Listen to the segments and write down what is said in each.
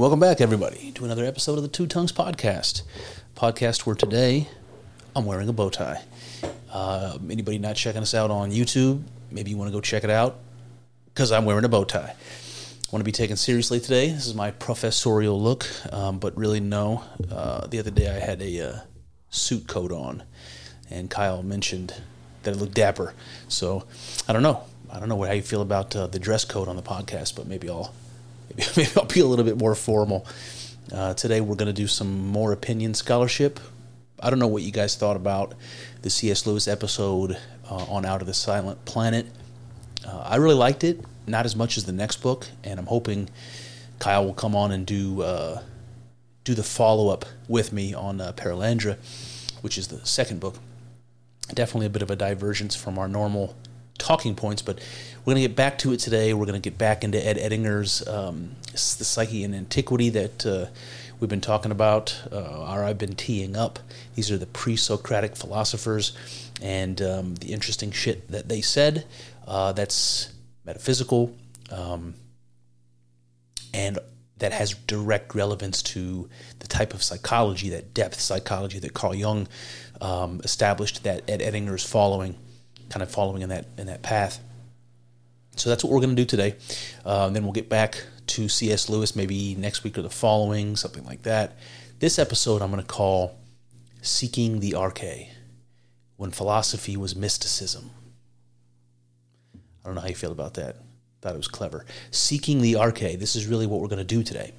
Welcome back, everybody, to another episode of the Two Tongues Podcast. Podcast where today I'm wearing a bow tie. Uh, anybody not checking us out on YouTube, maybe you want to go check it out because I'm wearing a bow tie. Want to be taken seriously today. This is my professorial look, um, but really, no. Uh, the other day I had a uh, suit coat on, and Kyle mentioned that it looked dapper. So I don't know. I don't know how you feel about uh, the dress code on the podcast, but maybe I'll maybe, I'll be a little bit more formal. Uh, today we're going to do some more opinion scholarship. I don't know what you guys thought about the C.S. Lewis episode uh, on Out of the Silent Planet. Uh, I really liked it, not as much as the next book, and I'm hoping Kyle will come on and do uh, do the follow up with me on uh, Perelandra, which is the second book. Definitely a bit of a divergence from our normal talking points, but we're going to get back to it today. We're going to get back into Ed Edinger's um, The Psyche in Antiquity that uh, we've been talking about, uh, or I've been teeing up. These are the pre Socratic philosophers and um, the interesting shit that they said uh, that's metaphysical um, and that has direct relevance to the type of psychology, that depth psychology that Carl Jung um, established that Ed Edinger is following kind of following in that in that path. So that's what we're going to do today. Uh, and then we'll get back to C.S. Lewis maybe next week or the following, something like that. This episode I'm going to call "Seeking the Arche," when philosophy was mysticism. I don't know how you feel about that. Thought it was clever. Seeking the Arche. This is really what we're going to do today.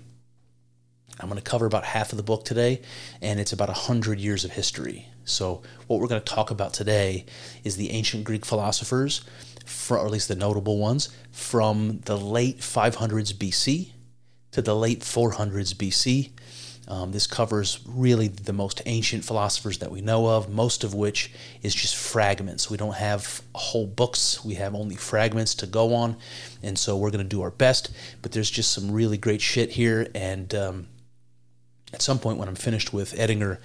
I'm going to cover about half of the book today, and it's about 100 years of history. So, what we're going to talk about today is the ancient Greek philosophers, or at least the notable ones, from the late 500s BC to the late 400s BC. Um, this covers really the most ancient philosophers that we know of, most of which is just fragments. We don't have whole books, we have only fragments to go on. And so we're going to do our best, but there's just some really great shit here. And um, at some point, when I'm finished with Edinger,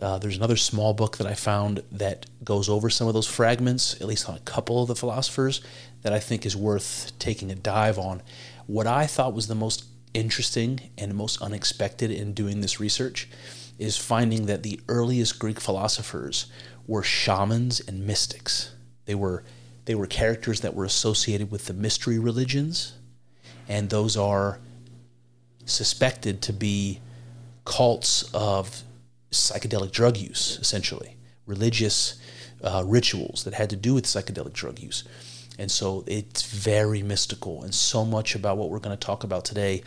uh, there's another small book that I found that goes over some of those fragments, at least on a couple of the philosophers, that I think is worth taking a dive on. What I thought was the most interesting and most unexpected in doing this research is finding that the earliest Greek philosophers were shamans and mystics. They were they were characters that were associated with the mystery religions, and those are suspected to be cults of psychedelic drug use, essentially, religious uh, rituals that had to do with psychedelic drug use. And so it's very mystical, and so much about what we're going to talk about today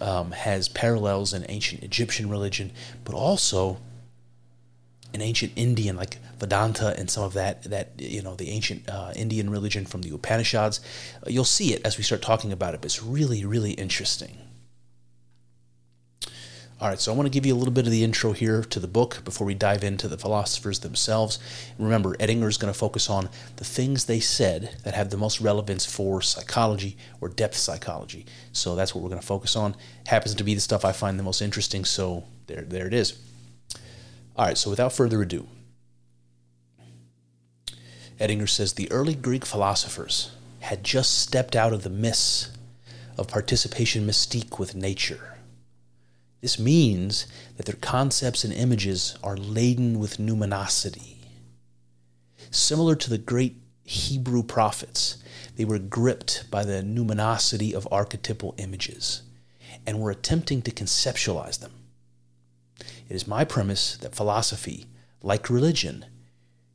um, has parallels in ancient Egyptian religion, but also in ancient Indian, like Vedanta and some of that, that you know, the ancient uh, Indian religion from the Upanishads. You'll see it as we start talking about it, but it's really, really interesting. All right, so I want to give you a little bit of the intro here to the book before we dive into the philosophers themselves. Remember, Edinger is going to focus on the things they said that have the most relevance for psychology or depth psychology. So that's what we're going to focus on. Happens to be the stuff I find the most interesting, so there, there it is. All right, so without further ado, Edinger says the early Greek philosophers had just stepped out of the mists of participation mystique with nature this means that their concepts and images are laden with numinosity. Similar to the great Hebrew prophets, they were gripped by the numinosity of archetypal images. and we're attempting to conceptualize them. It is my premise that philosophy, like religion,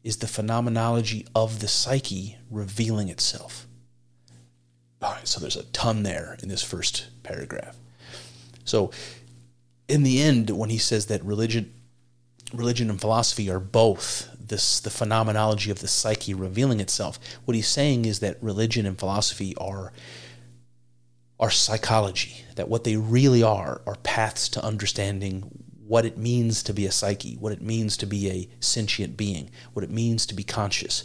is the phenomenology of the psyche revealing itself. All right, so there's a ton there in this first paragraph. So, in the end, when he says that religion, religion and philosophy are both this the phenomenology of the psyche revealing itself, what he's saying is that religion and philosophy are are psychology. That what they really are are paths to understanding what it means to be a psyche, what it means to be a sentient being, what it means to be conscious.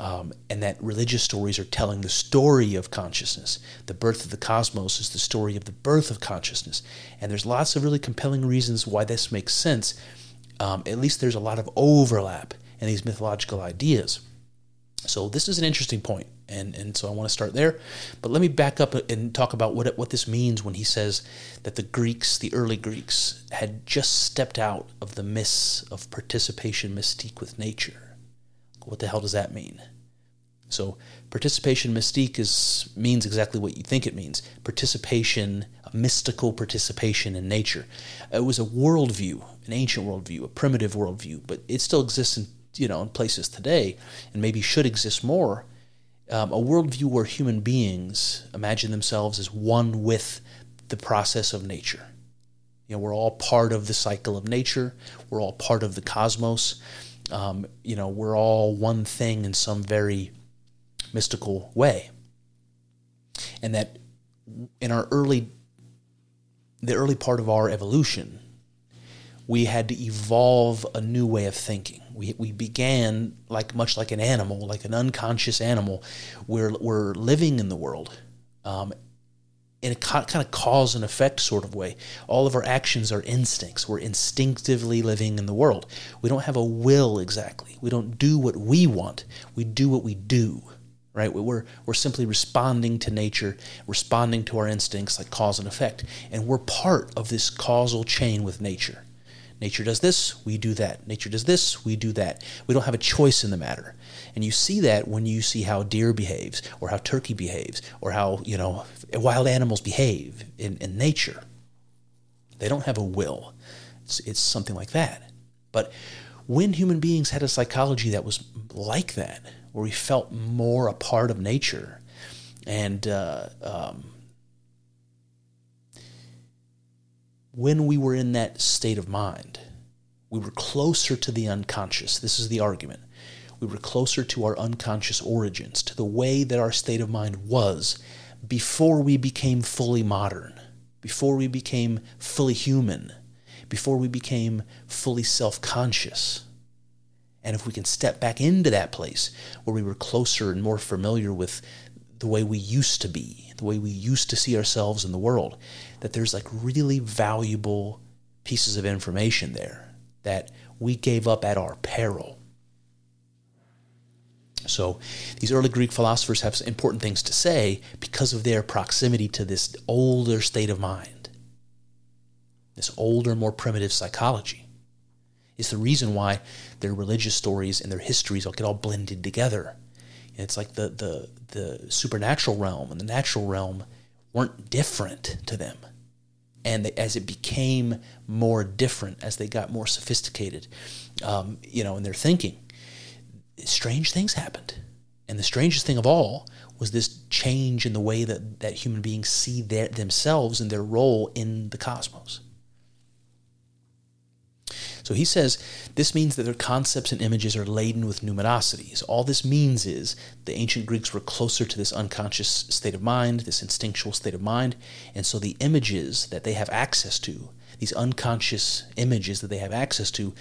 Um, and that religious stories are telling the story of consciousness. The birth of the cosmos is the story of the birth of consciousness. And there's lots of really compelling reasons why this makes sense. Um, at least there's a lot of overlap in these mythological ideas. So this is an interesting point, and and so I want to start there. But let me back up and talk about what what this means when he says that the Greeks, the early Greeks, had just stepped out of the myths of participation mystique with nature. What the hell does that mean? So participation mystique is means exactly what you think it means. Participation, a mystical participation in nature. It was a worldview, an ancient worldview, a primitive worldview, but it still exists in you know in places today, and maybe should exist more. Um, a worldview where human beings imagine themselves as one with the process of nature. You know, we're all part of the cycle of nature. We're all part of the cosmos. Um, you know, we're all one thing in some very mystical way. And that in our early, the early part of our evolution, we had to evolve a new way of thinking. We, we began like much like an animal, like an unconscious animal. We're, we're living in the world um, in a kind of cause and effect sort of way. All of our actions are instincts. We're instinctively living in the world. We don't have a will exactly. We don't do what we want. We do what we do. Right? We're, we're simply responding to nature, responding to our instincts like cause and effect. And we're part of this causal chain with nature. Nature does this, we do that. Nature does this, we do that. We don't have a choice in the matter. And you see that when you see how deer behaves, or how turkey behaves, or how, you know, wild animals behave in, in nature. They don't have a will. It's, it's something like that. But when human beings had a psychology that was like that, where we felt more a part of nature, and uh, um, when we were in that state of mind, we were closer to the unconscious. This is the argument. We were closer to our unconscious origins, to the way that our state of mind was before we became fully modern, before we became fully human, before we became fully self conscious. And if we can step back into that place where we were closer and more familiar with the way we used to be, the way we used to see ourselves in the world, that there's like really valuable pieces of information there that we gave up at our peril. So these early Greek philosophers have important things to say because of their proximity to this older state of mind, this older, more primitive psychology. It's the reason why their religious stories and their histories all get all blended together And it's like the, the, the supernatural realm and the natural realm weren't different to them. And they, as it became more different, as they got more sophisticated, um, you know, in their thinking, strange things happened. And the strangest thing of all was this change in the way that, that human beings see their, themselves and their role in the cosmos. So he says this means that their concepts and images are laden with numinosities. All this means is the ancient Greeks were closer to this unconscious state of mind, this instinctual state of mind, and so the images that they have access to, these unconscious images that they have access to,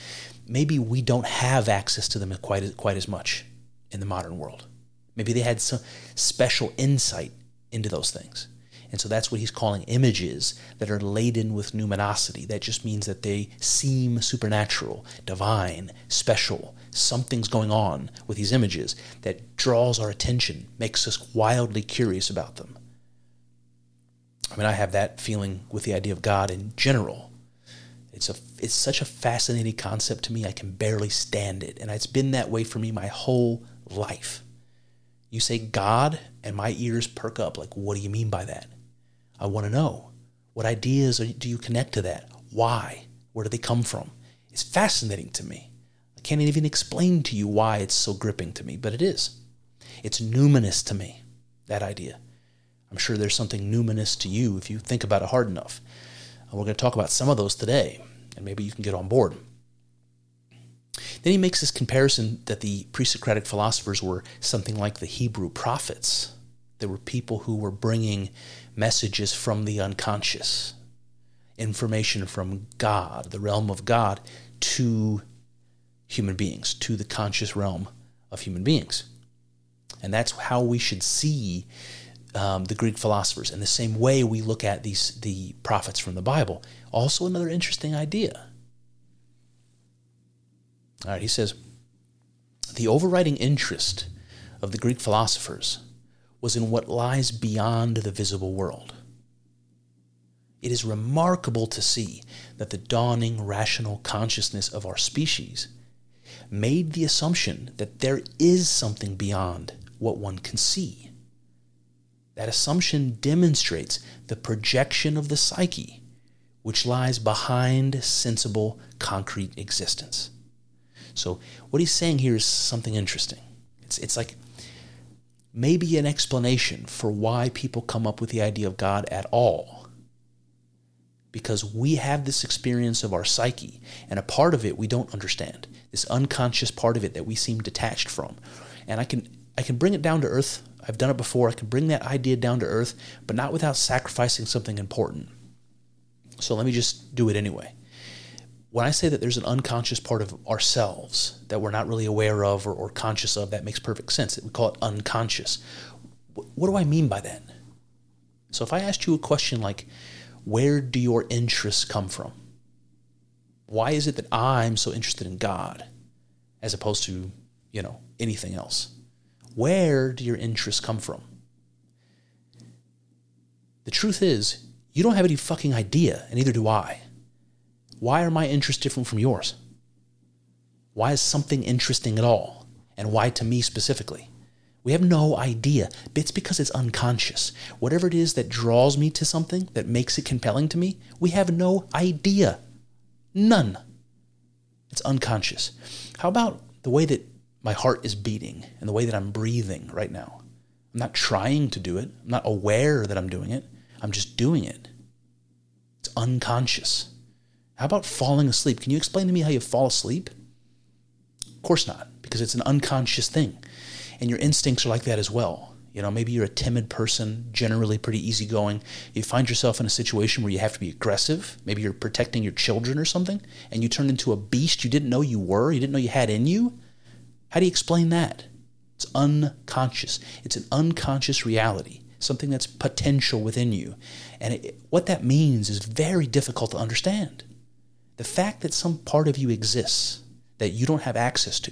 maybe we don't have access to them quite as, quite as much in the modern world. Maybe they had some special insight into those things. And so that's what he's calling images that are laden with numinosity. That just means that they seem supernatural, divine, special. Something's going on with these images that draws our attention, makes us wildly curious about them. I mean, I have that feeling with the idea of God in general. It's a it's such a fascinating concept to me. I can barely stand it, and it's been that way for me my whole life. You say God, and my ears perk up. Like, what do you mean by that? I want to know. What ideas do you connect to that? Why? Where do they come from? It's fascinating to me. I can't even explain to you why it's so gripping to me, but it is. It's numinous to me, that idea. I'm sure there's something numinous to you if you think about it hard enough. And we're going to talk about some of those today, and maybe you can get on board. Then he makes this comparison that the pre Socratic philosophers were something like the Hebrew prophets. There were people who were bringing messages from the unconscious, information from God, the realm of God, to human beings, to the conscious realm of human beings. And that's how we should see um, the Greek philosophers. In the same way we look at these the prophets from the Bible. Also, another interesting idea. All right, he says the overriding interest of the Greek philosophers was in what lies beyond the visible world. It is remarkable to see that the dawning rational consciousness of our species made the assumption that there is something beyond what one can see. That assumption demonstrates the projection of the psyche, which lies behind sensible, concrete existence. So, what he's saying here is something interesting. It's, it's like maybe an explanation for why people come up with the idea of God at all because we have this experience of our psyche, and a part of it we don't understand. This unconscious part of it that we seem detached from. And I can I can bring it down to earth. I've done it before. I can bring that idea down to earth, but not without sacrificing something important. So let me just do it anyway. When I say that there's an unconscious part of ourselves that we're not really aware of or, or conscious of, that makes perfect sense. We call it unconscious. What do I mean by that? So if I asked you a question like, where do your interests come from? Why is it that I'm so interested in God as opposed to, you know, anything else? Where do your interests come from? The truth is, you don't have any fucking idea, and neither do I. Why are my interests different from yours? Why is something interesting at all? And why to me specifically? We have no idea. It's because it's unconscious. Whatever it is that draws me to something, that makes it compelling to me, we have no idea. None. It's unconscious. How about the way that my heart is beating and the way that I'm breathing right now? I'm not trying to do it. I'm not aware that I'm doing it. I'm just doing it. It's unconscious. How about falling asleep? Can you explain to me how you fall asleep? Of course not, because it's an unconscious thing and your instincts are like that as well. You know, maybe you're a timid person, generally pretty easygoing. You find yourself in a situation where you have to be aggressive. Maybe you're protecting your children or something, and you turn into a beast you didn't know you were, you didn't know you had in you. How do you explain that? It's unconscious. It's an unconscious reality, something that's potential within you. And it, what that means is very difficult to understand. The fact that some part of you exists that you don't have access to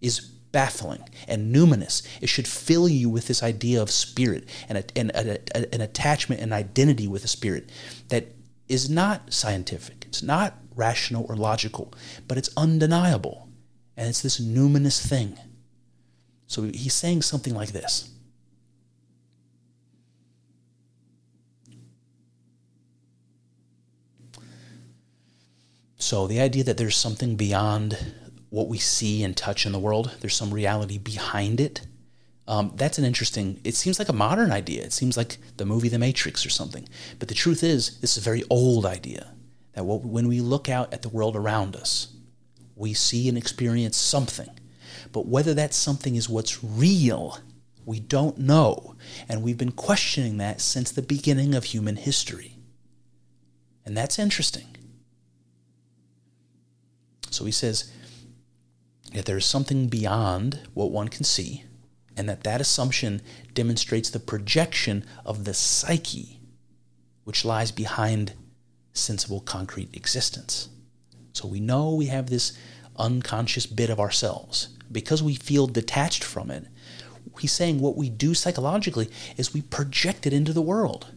is baffling and numinous. It should fill you with this idea of spirit and, a, and a, a, an attachment and identity with a spirit that is not scientific, it's not rational or logical, but it's undeniable. And it's this numinous thing. So he's saying something like this. So the idea that there's something beyond what we see and touch in the world. There's some reality behind it. Um, that's an interesting. It seems like a modern idea. It seems like the movie The Matrix or something. But the truth is, this is a very old idea. That when we look out at the world around us, we see and experience something. But whether that something is what's real, we don't know. And we've been questioning that since the beginning of human history. And that's interesting. So he says, that there is something beyond what one can see, and that that assumption demonstrates the projection of the psyche which lies behind sensible concrete existence. So we know we have this unconscious bit of ourselves. Because we feel detached from it, he's saying what we do psychologically is we project it into the world.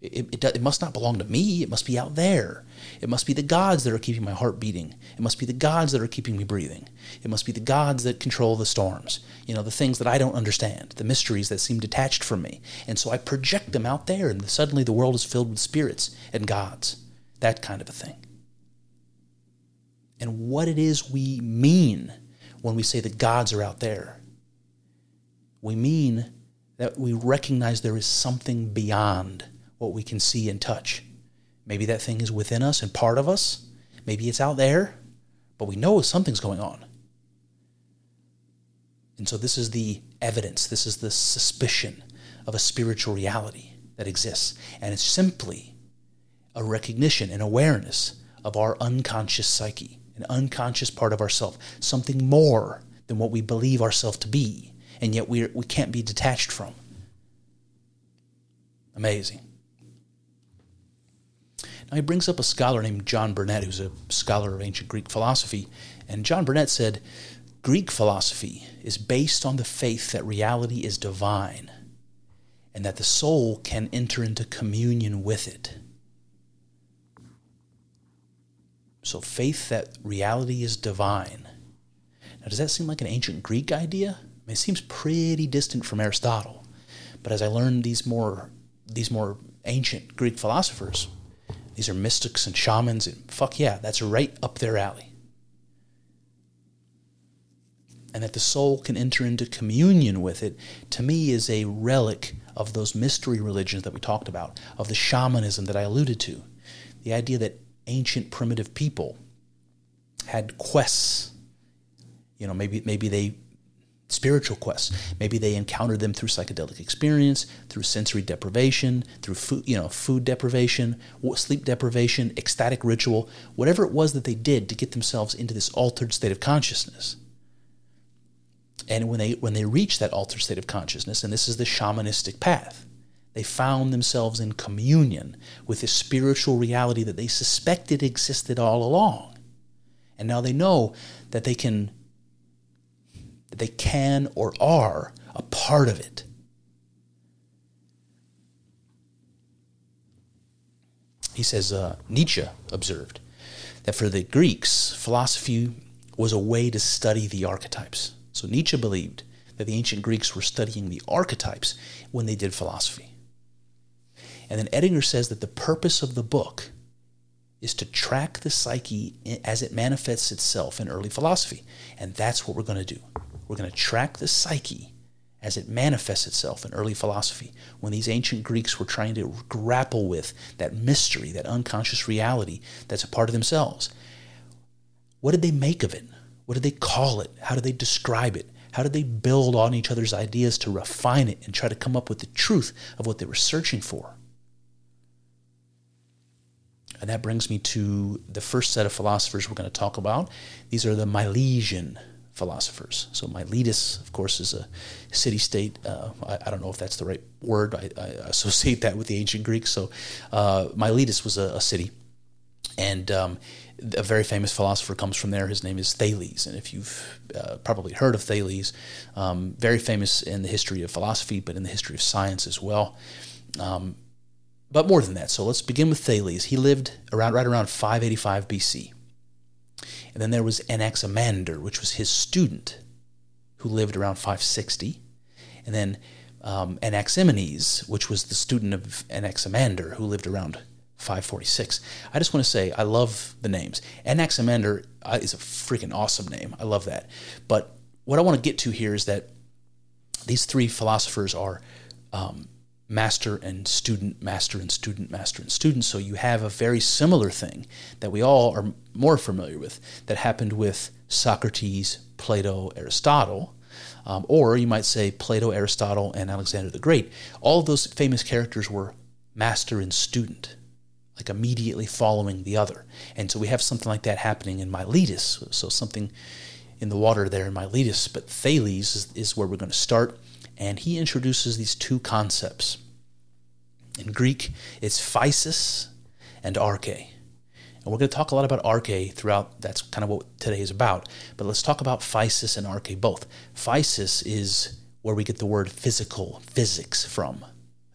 It, it, it, must not belong to me. It must be out there. It must be the gods that are keeping my heart beating. It must be the gods that are keeping me breathing. It must be the gods that control the storms. You know, the things that I don't understand, the mysteries that seem detached from me. And so I project them out there, and suddenly the world is filled with spirits and gods. That kind of a thing. And what it is we mean when we say the gods are out there. We mean that we recognize there is something beyond what we can see and touch. Maybe that thing is within us and part of us. Maybe it's out there, but we know something's going on. And so this is the evidence, this is the suspicion of a spiritual reality that exists. And it's simply a recognition and awareness of our unconscious psyche, an unconscious part of ourself, something more than what we believe ourselves to be, and yet we we can't be detached from. Amazing. Now, he brings up a scholar named John Burnet, who's a scholar of ancient Greek philosophy. And John Burnet said Greek philosophy is based on the faith that reality is divine and that the soul can enter into communion with it. So, faith that reality is divine. Now, does that seem like an ancient Greek idea? I mean, it seems pretty distant from Aristotle. But as I learned these more, these more ancient Greek philosophers, these are mystics and shamans, and fuck yeah, that's right up their alley. And that the soul can enter into communion with it, to me, is a relic of those mystery religions that we talked about, of the shamanism that I alluded to. The idea that ancient primitive people had quests. You know, maybe maybe they spiritual quests. Maybe they encountered them through psychedelic experience, through sensory deprivation, through food, you know, food deprivation, sleep deprivation, ecstatic ritual, whatever it was that they did to get themselves into this altered state of consciousness. And when they when they reach that altered state of consciousness, and this is the shamanistic path, they found themselves in communion with this spiritual reality that they suspected existed all along. And now they know that they can that they can or are a part of it. He says uh, Nietzsche observed that for the Greeks, philosophy was a way to study the archetypes. So Nietzsche believed that the ancient Greeks were studying the archetypes when they did philosophy. And then Edinger says that the purpose of the book is to track the psyche as it manifests itself in early philosophy. And that's what we're going to do. We're going to track the psyche as it manifests itself in early philosophy, when these ancient Greeks were trying to grapple with that mystery, that unconscious reality that's a part of themselves. What did they make of it? What did they call it? How did they describe it? How did they build on each other's ideas to refine it and try to come up with the truth of what they were searching for? And that brings me to the first set of philosophers we're going to talk about. These are the Milesian philosophers. So Miletus, of course, is a city-state. Uh, I, I, don't know if that's the right word. I, I associate that with the ancient Greeks. So uh, Miletus was a, a city, and um, a very famous philosopher comes from there. His name is Thales, and if you've uh, probably heard of Thales, um, very famous in the history of philosophy, but in the history of science as well. Um, but more than that, so let's begin with Thales. He lived around right around 585 BC. And then there was Anaximander, which was his student, who lived around 560. And then um, Anaximenes, which was the student of Anaximander, who lived around 546. I just want to say I love the names. Anaximander uh, is a freaking awesome name. I love that. But what I want to get to here is that these three philosophers are um, master and student, master and student, master and student. So you have a very similar thing that we all are more familiar with that happened with Socrates, Plato, Aristotle. Um, or you might say Plato, Aristotle, and Alexander the Great. All of those famous characters were master and student, like immediately following the other. And so we have something like that happening in Miletus. So something in the water there in Miletus. But Thales is, is where we're going to start and he introduces these two concepts. In Greek, it's physis and arche. And we're going to talk a lot about arche throughout. That's kind of what today is about. But let's talk about physis and arche both. Physis is where we get the word physical, physics from.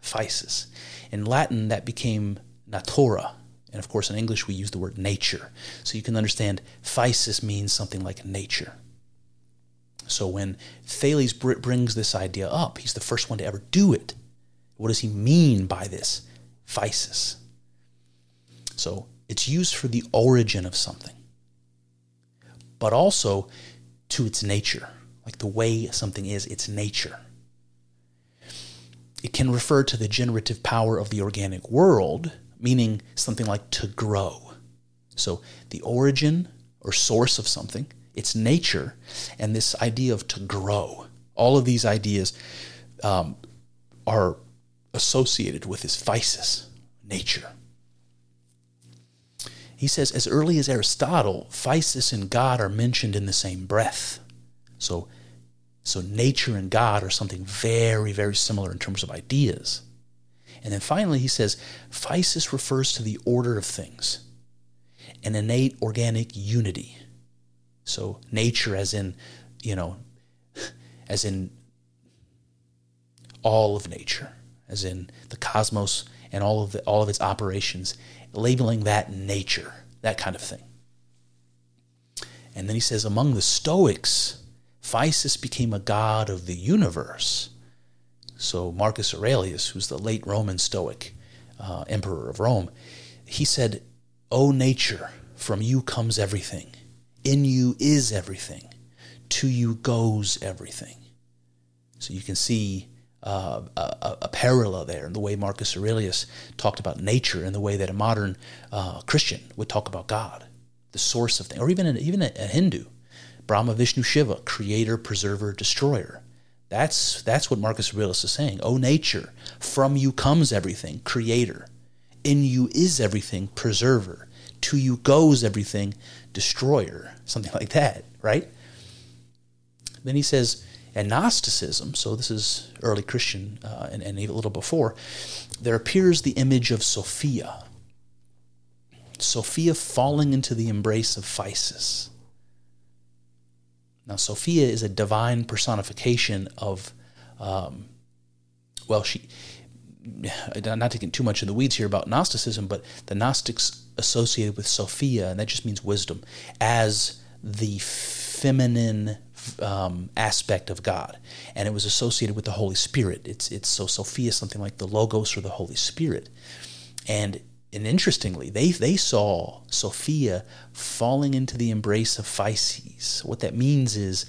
physis. In Latin, that became natura. And of course, in English, we use the word nature. So you can understand physis means something like nature. So when Thales brings this idea up, he's the first one to ever do it. What does he mean by this? Physis. So it's used for the origin of something, but also to its nature, like the way something is, its nature. It can refer to the generative power of the organic world, meaning something like to grow. So the origin or source of something, its nature, and this idea of to grow. All of these ideas um, are associated with this physis, nature. He says, as early as Aristotle, physis and God are mentioned in the same breath. So, so nature and God are something very, very similar in terms of ideas. And then finally, he says, physis refers to the order of things, an innate organic unity. So nature, as in, you know, as in all of nature, as in the cosmos and all of the, all of its operations, labeling that nature, that kind of thing. And then he says, among the Stoics, Physis became a god of the universe. So Marcus Aurelius, who's the late Roman Stoic uh, emperor of Rome, he said, O nature, from you comes everything. In you is everything. To you goes everything. So you can see uh, a, a, parallel there in the way Marcus Aurelius talked about nature and the way that a modern uh, Christian would talk about God, the source of things, or even, an, even a, a Hindu. Brahma, Vishnu, Shiva, creator, preserver, destroyer. That's, that's what Marcus Aurelius is saying. O nature, from you comes everything, creator. In you is everything, preserver. To you goes everything, destroyer. Something like that, right? Then he says, and Gnosticism, so this is early Christian uh, and, and even a little before, there appears the image of Sophia. Sophia falling into the embrace of Physis. Now, Sophia is a divine personification of, um, well, she, not to get too much in the weeds here about Gnosticism, but the Gnostics associated with Sophia, and that just means wisdom, as the feminine um, aspect of God, and it was associated with the Holy Spirit. It's it's so Sophia something like the Logos or the Holy Spirit, and and interestingly, they they saw Sophia falling into the embrace of Physis. What that means is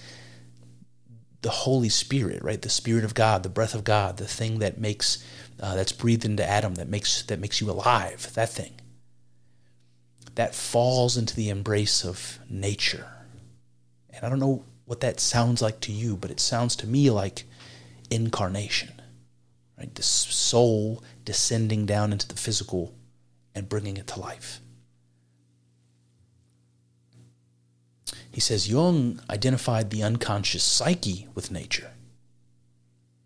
the Holy Spirit, right? The Spirit of God, the breath of God, the thing that makes uh, that's breathed into Adam that makes that makes you alive. That thing that falls into the embrace of nature. And I don't know what that sounds like to you, but it sounds to me like incarnation, right? The soul descending down into the physical and bringing it to life. He says Jung identified the unconscious psyche with nature.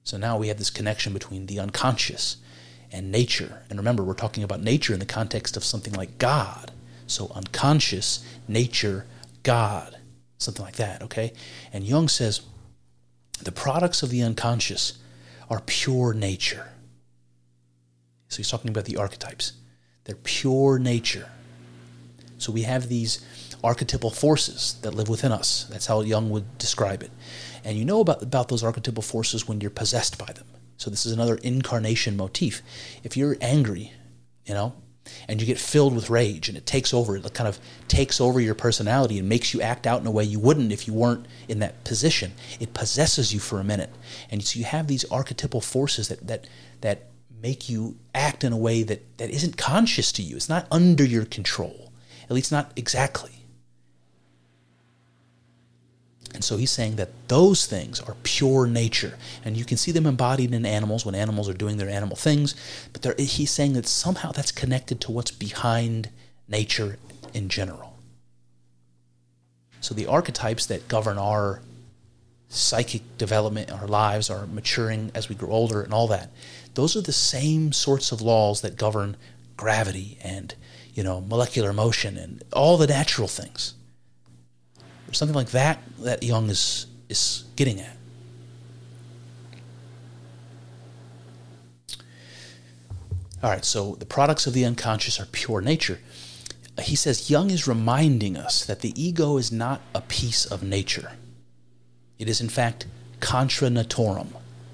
So now we have this connection between the unconscious and nature. And remember, we're talking about nature in the context of something like God. So unconscious, nature, God something like that, okay? And Jung says the products of the unconscious are pure nature. So he's talking about the archetypes. They're pure nature. So we have these archetypal forces that live within us. That's how Jung would describe it. And you know about, about those archetypal forces when you're possessed by them. So this is another incarnation motif. If you're angry, you know, and you get filled with rage and it takes over it kind of takes over your personality and makes you act out in a way you wouldn't if you weren't in that position it possesses you for a minute and so you have these archetypal forces that that that make you act in a way that that isn't conscious to you it's not under your control at least not exactly and so he's saying that those things are pure nature. And you can see them embodied in animals when animals are doing their animal things. But he's saying that somehow that's connected to what's behind nature in general. So the archetypes that govern our psychic development, our lives, our maturing as we grow older, and all that, those are the same sorts of laws that govern gravity and you know molecular motion and all the natural things or something like that that Jung is is getting at. All right, so the products of the unconscious are pure nature. He says Jung is reminding us that the ego is not a piece of nature. It is, in fact, contra naturam,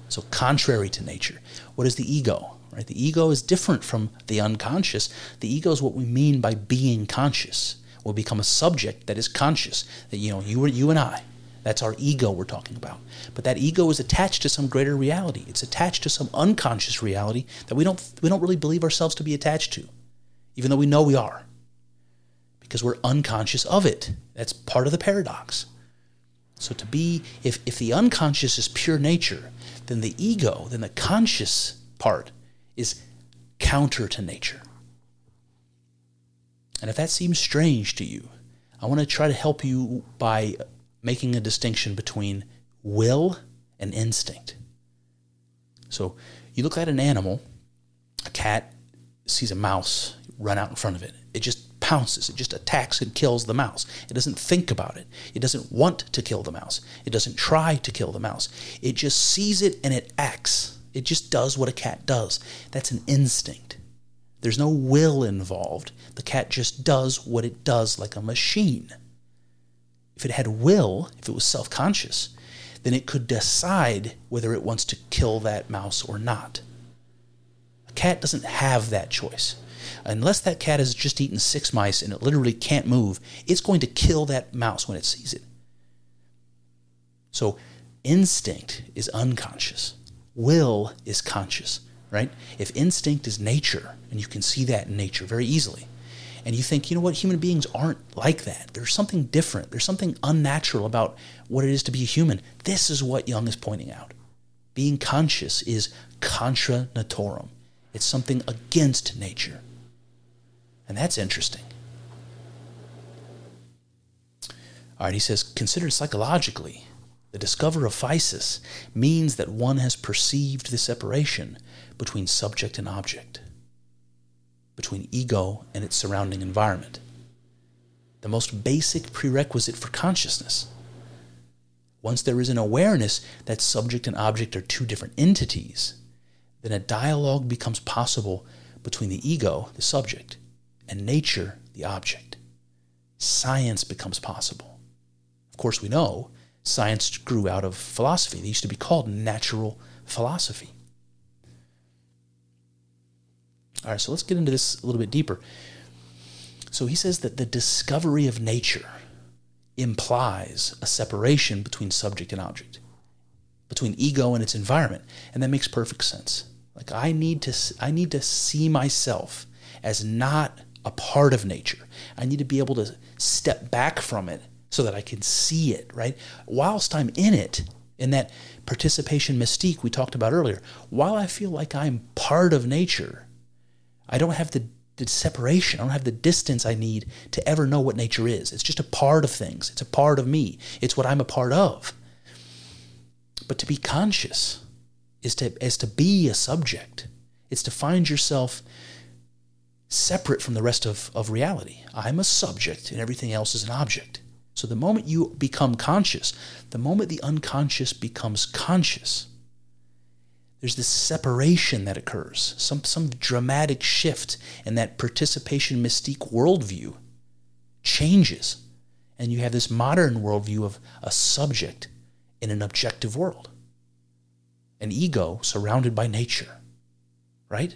so contrary to nature. What is the ego? Right? The ego is different from the unconscious. The ego is what we mean by being conscious. We'll become a subject that is conscious. That you know, you you and I. That's our ego we're talking about. But that ego is attached to some greater reality. It's attached to some unconscious reality that we don't we don't really believe ourselves to be attached to, even though we know we are. Because we're unconscious of it. That's part of the paradox. So to be if, if the unconscious is pure nature, then the ego, then the conscious part is counter to nature. And if that seems strange to you, I want to try to help you by making a distinction between will and instinct. So you look at an animal, a cat sees a mouse run out in front of it. It just pounces, it just attacks and kills the mouse. It doesn't think about it. It doesn't want to kill the mouse. It doesn't try to kill the mouse. It just sees it and it acts. It just does what a cat does. That's an instinct. There's no will involved. The cat just does what it does like a machine. If it had will, if it was self conscious, then it could decide whether it wants to kill that mouse or not. A cat doesn't have that choice. Unless that cat has just eaten six mice and it literally can't move, it's going to kill that mouse when it sees it. So, instinct is unconscious will is conscious, right? If instinct is nature, and you can see that in nature very easily, and you think, you know what, human beings aren't like that. There's something different. There's something unnatural about what it is to be a human. This is what Jung is pointing out. Being conscious is contra naturam. It's something against nature. And that's interesting. All right, he says, considered psychologically, the discoverer of physis means that one has perceived the separation between subject and object, between ego and its surrounding environment. The most basic prerequisite for consciousness. Once there is an awareness that subject and object are two different entities, then a dialogue becomes possible between the ego, the subject, and nature, the object. Science becomes possible. Of course, we know science grew out of philosophy. It used to be called natural philosophy. All right, so let's get into this a little bit deeper. So he says that the discovery of nature implies a separation between subject and object, between ego and its environment, and that makes perfect sense. Like I need to I need to see myself as not a part of nature. I need to be able to step back from it so that I can see it, right? Whilst I'm in it, in that participation mystique we talked about earlier, while I feel like I'm part of nature, I don't have the, the separation, I don't have the distance I need to ever know what nature is. It's just a part of things, it's a part of me, it's what I'm a part of. But to be conscious is to, is to be a subject, it's to find yourself separate from the rest of, of reality. I'm a subject and everything else is an object. So the moment you become conscious, the moment the unconscious becomes conscious, there's this separation that occurs, some, some dramatic shift in that participation mystique worldview changes. And you have this modern worldview of a subject in an objective world, an ego surrounded by nature, right?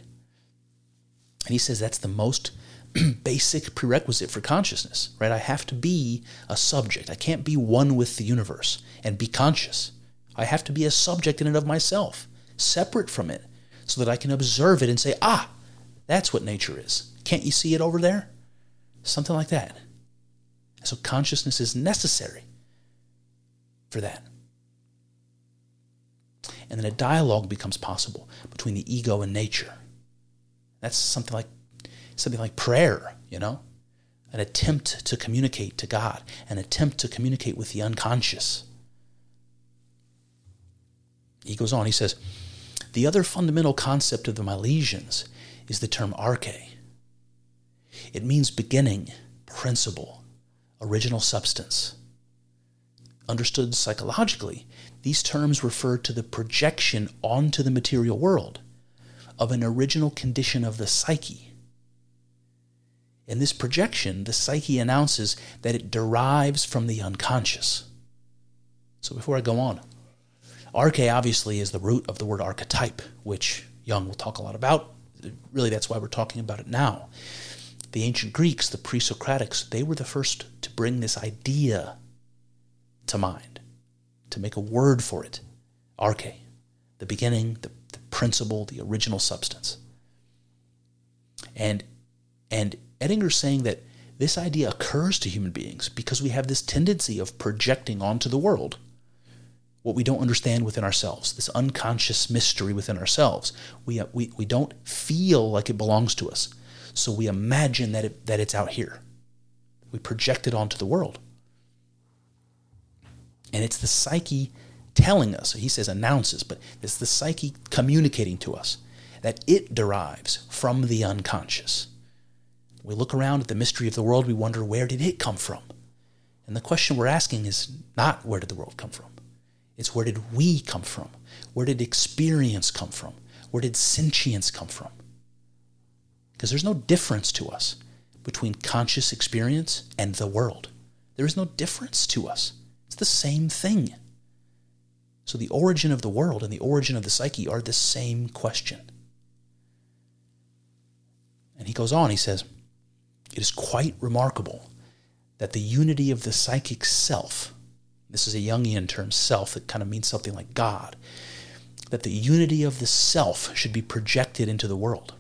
And he says that's the most basic prerequisite for consciousness, right? I have to be a subject. I can't be one with the universe and be conscious. I have to be a subject in and of myself, separate from it, so that I can observe it and say, ah, that's what nature is. Can't you see it over there? Something like that. So consciousness is necessary for that. And then a dialogue becomes possible between the ego and nature. That's something like something like prayer, you know? An attempt to communicate to God, an attempt to communicate with the unconscious. He goes on, he says, The other fundamental concept of the Milesians is the term arche. It means beginning, principle, original substance. Understood psychologically, these terms refer to the projection onto the material world of an original condition of the psyche. In this projection, the psyche announces that it derives from the unconscious. So before I go on, arche obviously is the root of the word archetype, which Jung will talk a lot about. Really, that's why we're talking about it now. The ancient Greeks, the pre Socratics, they were the first to bring this idea to mind, to make a word for it. Arche, the beginning, the, the principle, the original substance. And, and Edinger's saying that this idea occurs to human beings because we have this tendency of projecting onto the world what we don't understand within ourselves, this unconscious mystery within ourselves. We, uh, we, we don't feel like it belongs to us. So we imagine that, it, that it's out here. We project it onto the world. And it's the psyche telling us, he says announces, but it's the psyche communicating to us that it derives from the unconscious. We look around at the mystery of the world, we wonder, where did it come from? And the question we're asking is not where did the world come from? It's where did we come from? Where did experience come from? Where did sentience come from? Because there's no difference to us between conscious experience and the world. There is no difference to us. It's the same thing. So the origin of the world and the origin of the psyche are the same question. And he goes on, he says, It is quite remarkable that the unity of the psychic self, this is a Jungian term, self, that kind of means something like God, that the unity of the self should be projected into the world.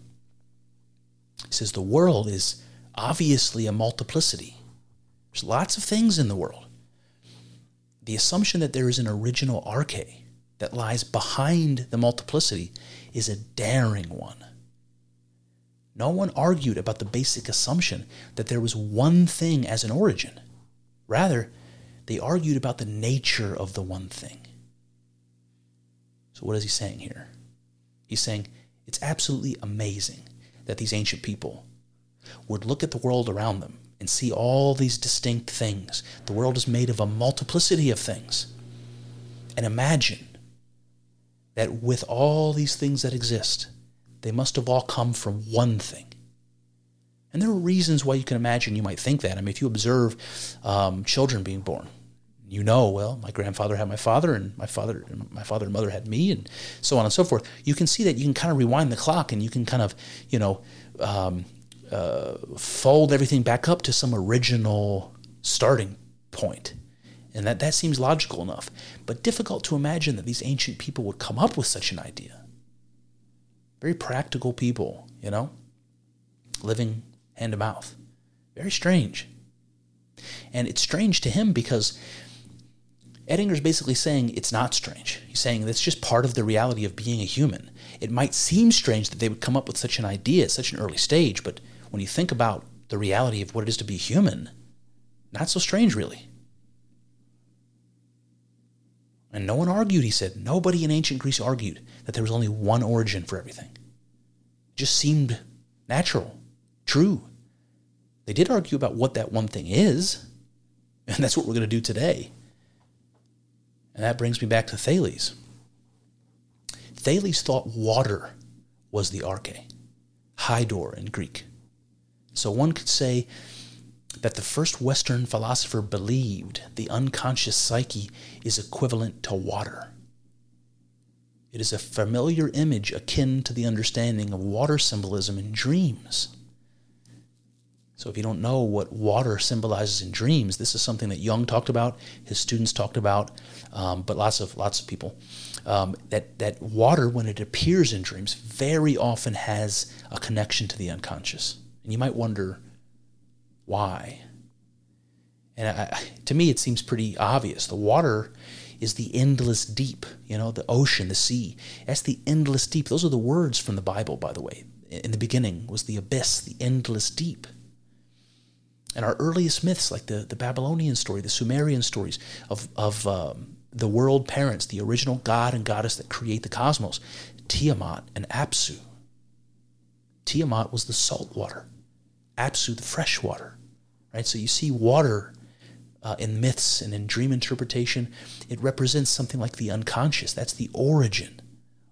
He says the world is obviously a multiplicity. There's lots of things in the world. The assumption that there is an original arche that lies behind the multiplicity is a daring one. No one argued about the basic assumption that there was one thing as an origin. Rather, they argued about the nature of the one thing. So, what is he saying here? He's saying it's absolutely amazing that these ancient people would look at the world around them and see all these distinct things. The world is made of a multiplicity of things. And imagine that with all these things that exist, they must have all come from one thing. And there are reasons why you can imagine you might think that. I mean, if you observe um, children being born, you know, well, my grandfather had my father, and my father, and my father and mother had me, and so on and so forth. You can see that you can kind of rewind the clock, and you can kind of, you know, um, uh, fold everything back up to some original starting point, and that that seems logical enough, but difficult to imagine that these ancient people would come up with such an idea. Very practical people, you know, living hand to mouth. Very strange. And it's strange to him because Edinger's basically saying it's not strange. He's saying that's just part of the reality of being a human. It might seem strange that they would come up with such an idea at such an early stage, but when you think about the reality of what it is to be human, not so strange, really. And no one argued, he said. Nobody in ancient Greece argued that there was only one origin for everything. It just seemed natural, true. They did argue about what that one thing is, and that's what we're going to do today. And that brings me back to Thales. Thales thought water was the arche, hydor in Greek. So one could say that the first Western philosopher believed the unconscious psyche is equivalent to water. It is a familiar image akin to the understanding of water symbolism in dreams. So if you don't know what water symbolizes in dreams, this is something that Jung talked about, his students talked about, um, but lots of lots of people. Um, that that water, when it appears in dreams, very often has a connection to the unconscious, and you might wonder why. And I, to me, it seems pretty obvious. The water is the endless deep, you know, the ocean, the sea. That's the endless deep. Those are the words from the Bible, by the way. In the beginning was the abyss, the endless deep. And our earliest myths, like the, the Babylonian story, the Sumerian stories of, of um, the world parents, the original god and goddess that create the cosmos, Tiamat and Apsu. Tiamat was the salt water, Apsu the fresh water. Right? So you see water uh, in myths and in dream interpretation, it represents something like the unconscious. That's the origin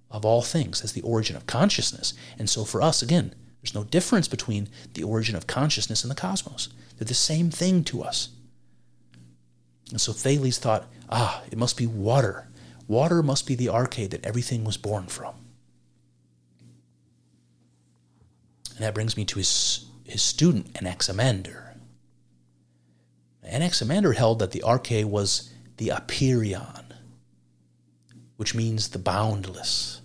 of all things, That's the origin of consciousness. And so for us, again, there's no difference between the origin of consciousness and the cosmos. They're the same thing to us. And so Thales thought, ah, it must be water. Water must be the arche that everything was born from. And that brings me to his, his student, Anaximander. Anaximander held that the arche was the apeiron, which means the boundless.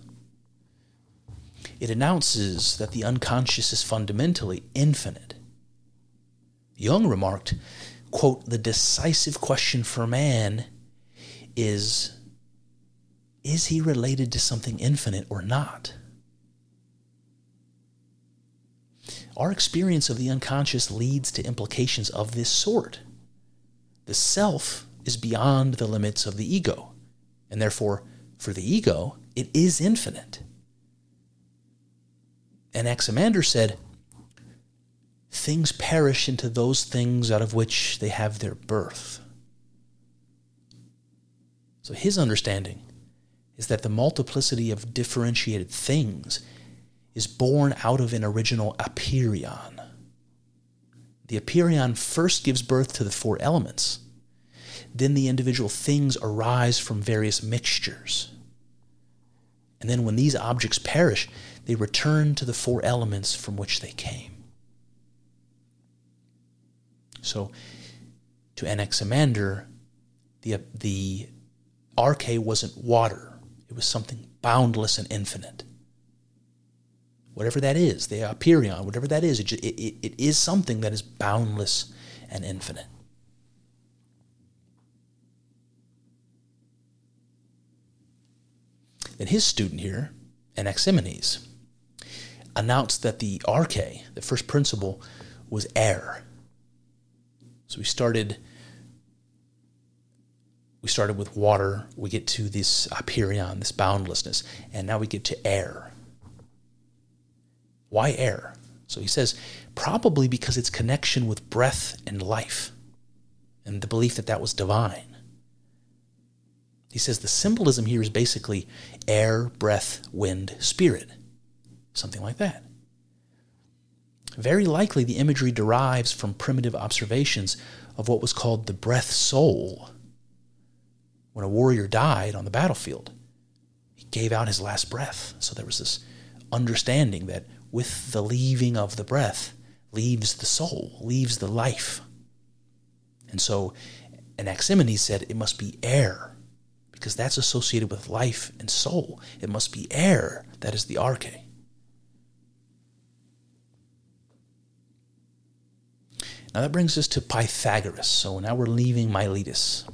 It announces that the unconscious is fundamentally infinite. Jung remarked, quote, the decisive question for man is is he related to something infinite or not? Our experience of the unconscious leads to implications of this sort. The self is beyond the limits of the ego, and therefore, for the ego, it is infinite. Anaximander said, Things perish into those things out of which they have their birth. So his understanding is that the multiplicity of differentiated things is born out of an original apeiron. The apeiron first gives birth to the four elements. Then the individual things arise from various mixtures. And then when these objects perish, they return to the four elements from which they came. So, to Anaximander, the, the arche wasn't water, it was something boundless and infinite. Whatever that is, the apeiron, whatever that is, it, it, it is something that is boundless and infinite. Then his student here, Anaximenes, announced that the arche, the first principle, was air. So we started we started with water, we get to this apeiron, this boundlessness, and now we get to air. Why air? So he says, probably because its connection with breath and life, and the belief that that was divine. He says the symbolism here is basically air, breath, wind, spirit, something like that. Very likely the imagery derives from primitive observations of what was called the breath soul when a warrior died on the battlefield, he gave out his last breath. So there was this understanding that with the leaving of the breath leaves the soul, leaves the life. And so Anaximenes said it must be air, because that's associated with life and soul. It must be air that is the arche. Now that brings us to Pythagoras. So now we're leaving Miletus.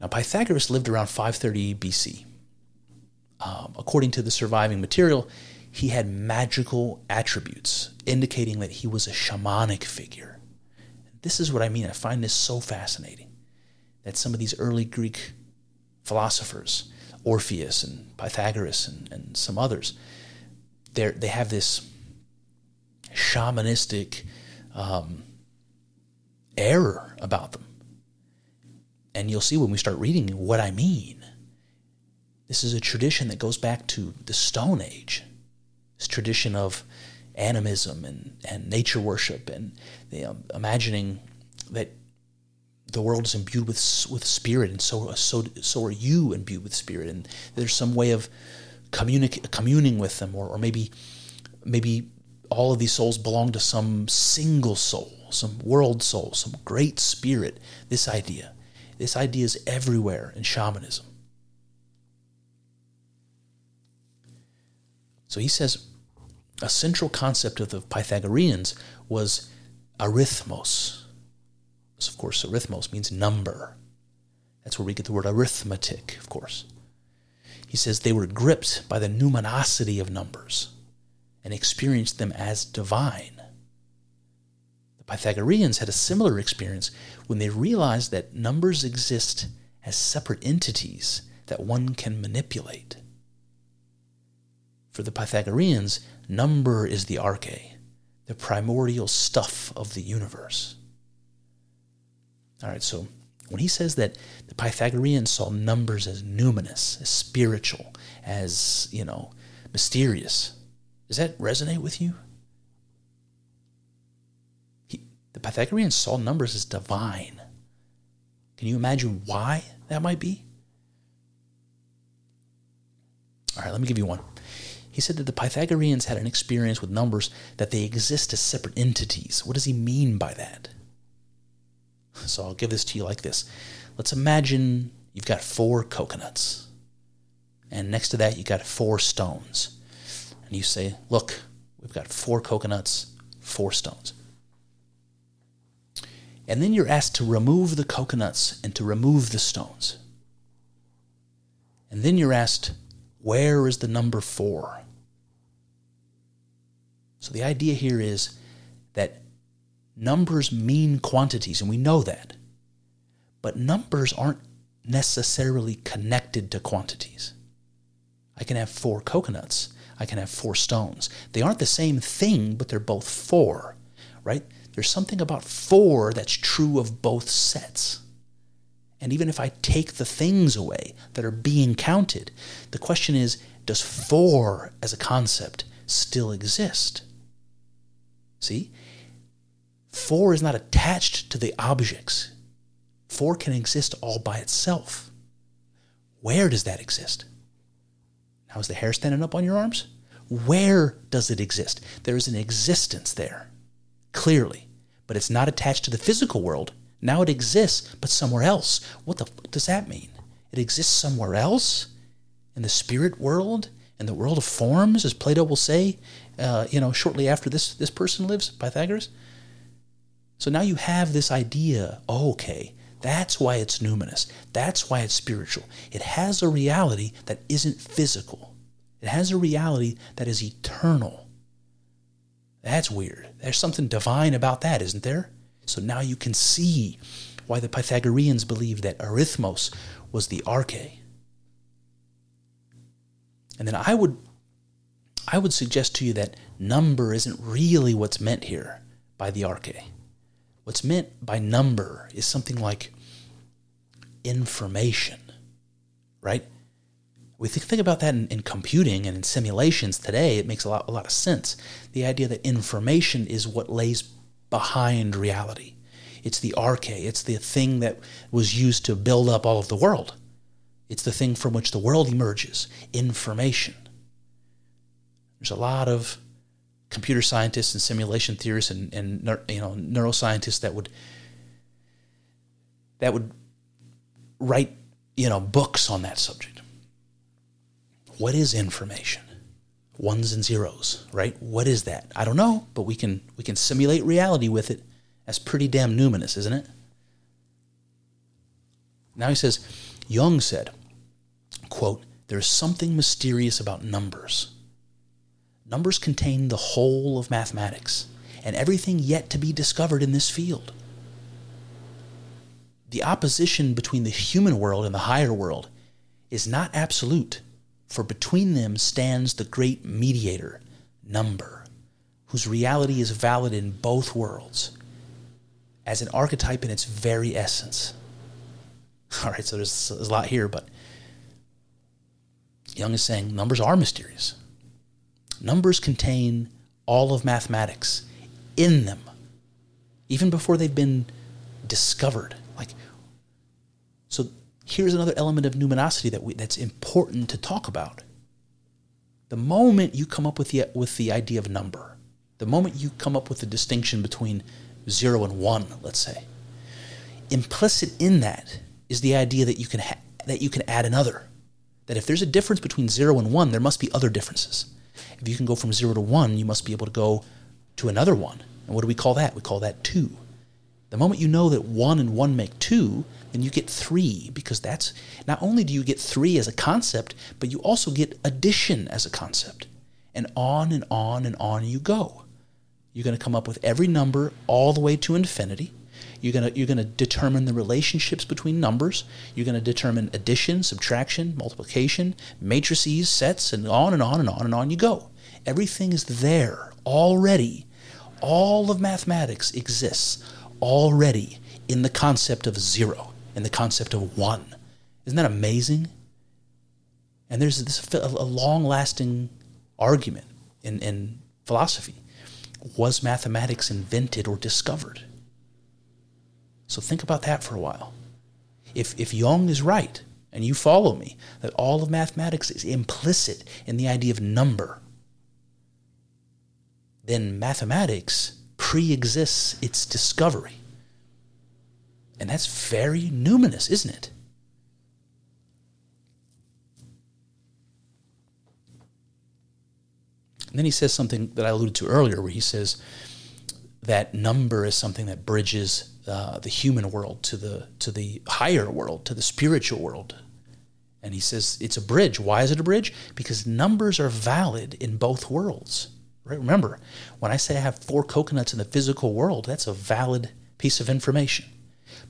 Now, Pythagoras lived around 530 BC. Um, according to the surviving material, he had magical attributes, indicating that he was a shamanic figure. This is what I mean. I find this so fascinating that some of these early Greek philosophers, Orpheus and Pythagoras and, and some others, they have this shamanistic um, error about them. And you'll see when we start reading what I mean. This is a tradition that goes back to the Stone Age. This tradition of animism and, and nature worship and you know, imagining that the world is imbued with with spirit, and so so so are you imbued with spirit, and there's some way of communic- communing with them, or, or maybe maybe all of these souls belong to some single soul, some world soul, some great spirit. This idea. This idea is everywhere in shamanism. So he says a central concept of the Pythagoreans was arithmos. So of course, arithmos means number. That's where we get the word arithmetic, of course. He says they were gripped by the numinosity of numbers and experienced them as divine. The Pythagoreans had a similar experience when they realized that numbers exist as separate entities that one can manipulate. For the Pythagoreans, number is the arche, the primordial stuff of the universe. All right, so When he says that the Pythagoreans saw numbers as numinous, as spiritual, as, you know, mysterious, does that resonate with you? He, the Pythagoreans saw numbers as divine. Can you imagine why that might be? All right, let me give you one. He said that the Pythagoreans had an experience with numbers that they exist as separate entities. What does he mean by that? So I'll give this to you like this. Let's imagine you've got four coconuts, and next to that, you've got four stones. And you say, Look, we've got four coconuts, four stones. And then you're asked to remove the coconuts and to remove the stones. And then you're asked, Where is the number four? So the idea here is that numbers mean quantities, and we know that. But numbers aren't necessarily connected to quantities. I can have four coconuts. I can have four stones. They aren't the same thing, but they're both four, right? There's something about four that's true of both sets. And even if I take the things away that are being counted, the question is does four as a concept still exist? See? Four is not attached to the objects. Four can exist all by itself. Where does that exist? Now, is the hair standing up on your arms? Where does it exist? There is an existence there, clearly, but it's not attached to the physical world. Now it exists, but somewhere else. What the fuck does that mean? It exists somewhere else? In the spirit world? In the world of forms, as Plato will say, uh, you know, shortly after this, this person lives, Pythagoras? So now you have this idea, oh, okay, that's why it's numinous. That's why it's spiritual. It has a reality that isn't physical. It has a reality that is eternal. That's weird. There's something divine about that, isn't there? So now you can see why the Pythagoreans believed that arithmos was the arche. And then I would I would suggest to you that number isn't really what's meant here by the arche. What's meant by number is something like information, right? We think, think about that in, in, computing and in simulations today, it makes a lot, a lot of sense. The idea that information is what lays behind reality. It's the arche, it's the thing that was used to build up all of the world. It's the thing from which the world emerges information. There's a lot of computer scientists and simulation theorists and, and you know neuroscientists that would that would write you know books on that subject. What is information? Ones and zeros, right? What is that? I don't know, but we can we can simulate reality with it. That's pretty damn numinous, isn't it? Now he says, Jung said, quote, there's something mysterious about numbers Numbers contain the whole of mathematics and everything yet to be discovered in this field. The opposition between the human world and the higher world is not absolute, for between them stands the great mediator, number, whose reality is valid in both worlds, as an archetype in its very essence. All right, so there's, there's a lot here, but Jung is saying numbers are mysterious. Numbers contain all of mathematics in them, even before they've been discovered. Here's another element of numinosity that we, that's important to talk about. The moment you come up with the with the idea of number, the moment you come up with the distinction between zero and one, let's say, implicit in that is the idea that you can ha- that you can add another. That if there's a difference between zero and one, there must be other differences. If you can go from zero to one, you must be able to go to another one. And what do we call that? We call that two. The moment you know that one and one make two, then you get three because that's not only do you get three as a concept, but you also get addition as a concept. And on and on and on you go. You're going to come up with every number all the way to infinity. You're going to, you're going to determine the relationships between numbers. You're going to determine addition, subtraction, multiplication, matrices, sets, and on and on and on and on you go. Everything is there already. All of mathematics exists already in the concept of zero. In the concept of one. Isn't that amazing? And there's this a long lasting argument in, in philosophy. Was mathematics invented or discovered? So think about that for a while. If, if Jung is right, and you follow me, that all of mathematics is implicit in the idea of number, then mathematics pre exists its discovery. And that's very numinous, isn't it? And then he says something that I alluded to earlier, where he says that number is something that bridges uh, the human world to the to the higher world, to the spiritual world. And he says it's a bridge. Why is it a bridge? Because numbers are valid in both worlds. Right? Remember, when I say I have four coconuts in the physical world, that's a valid piece of information.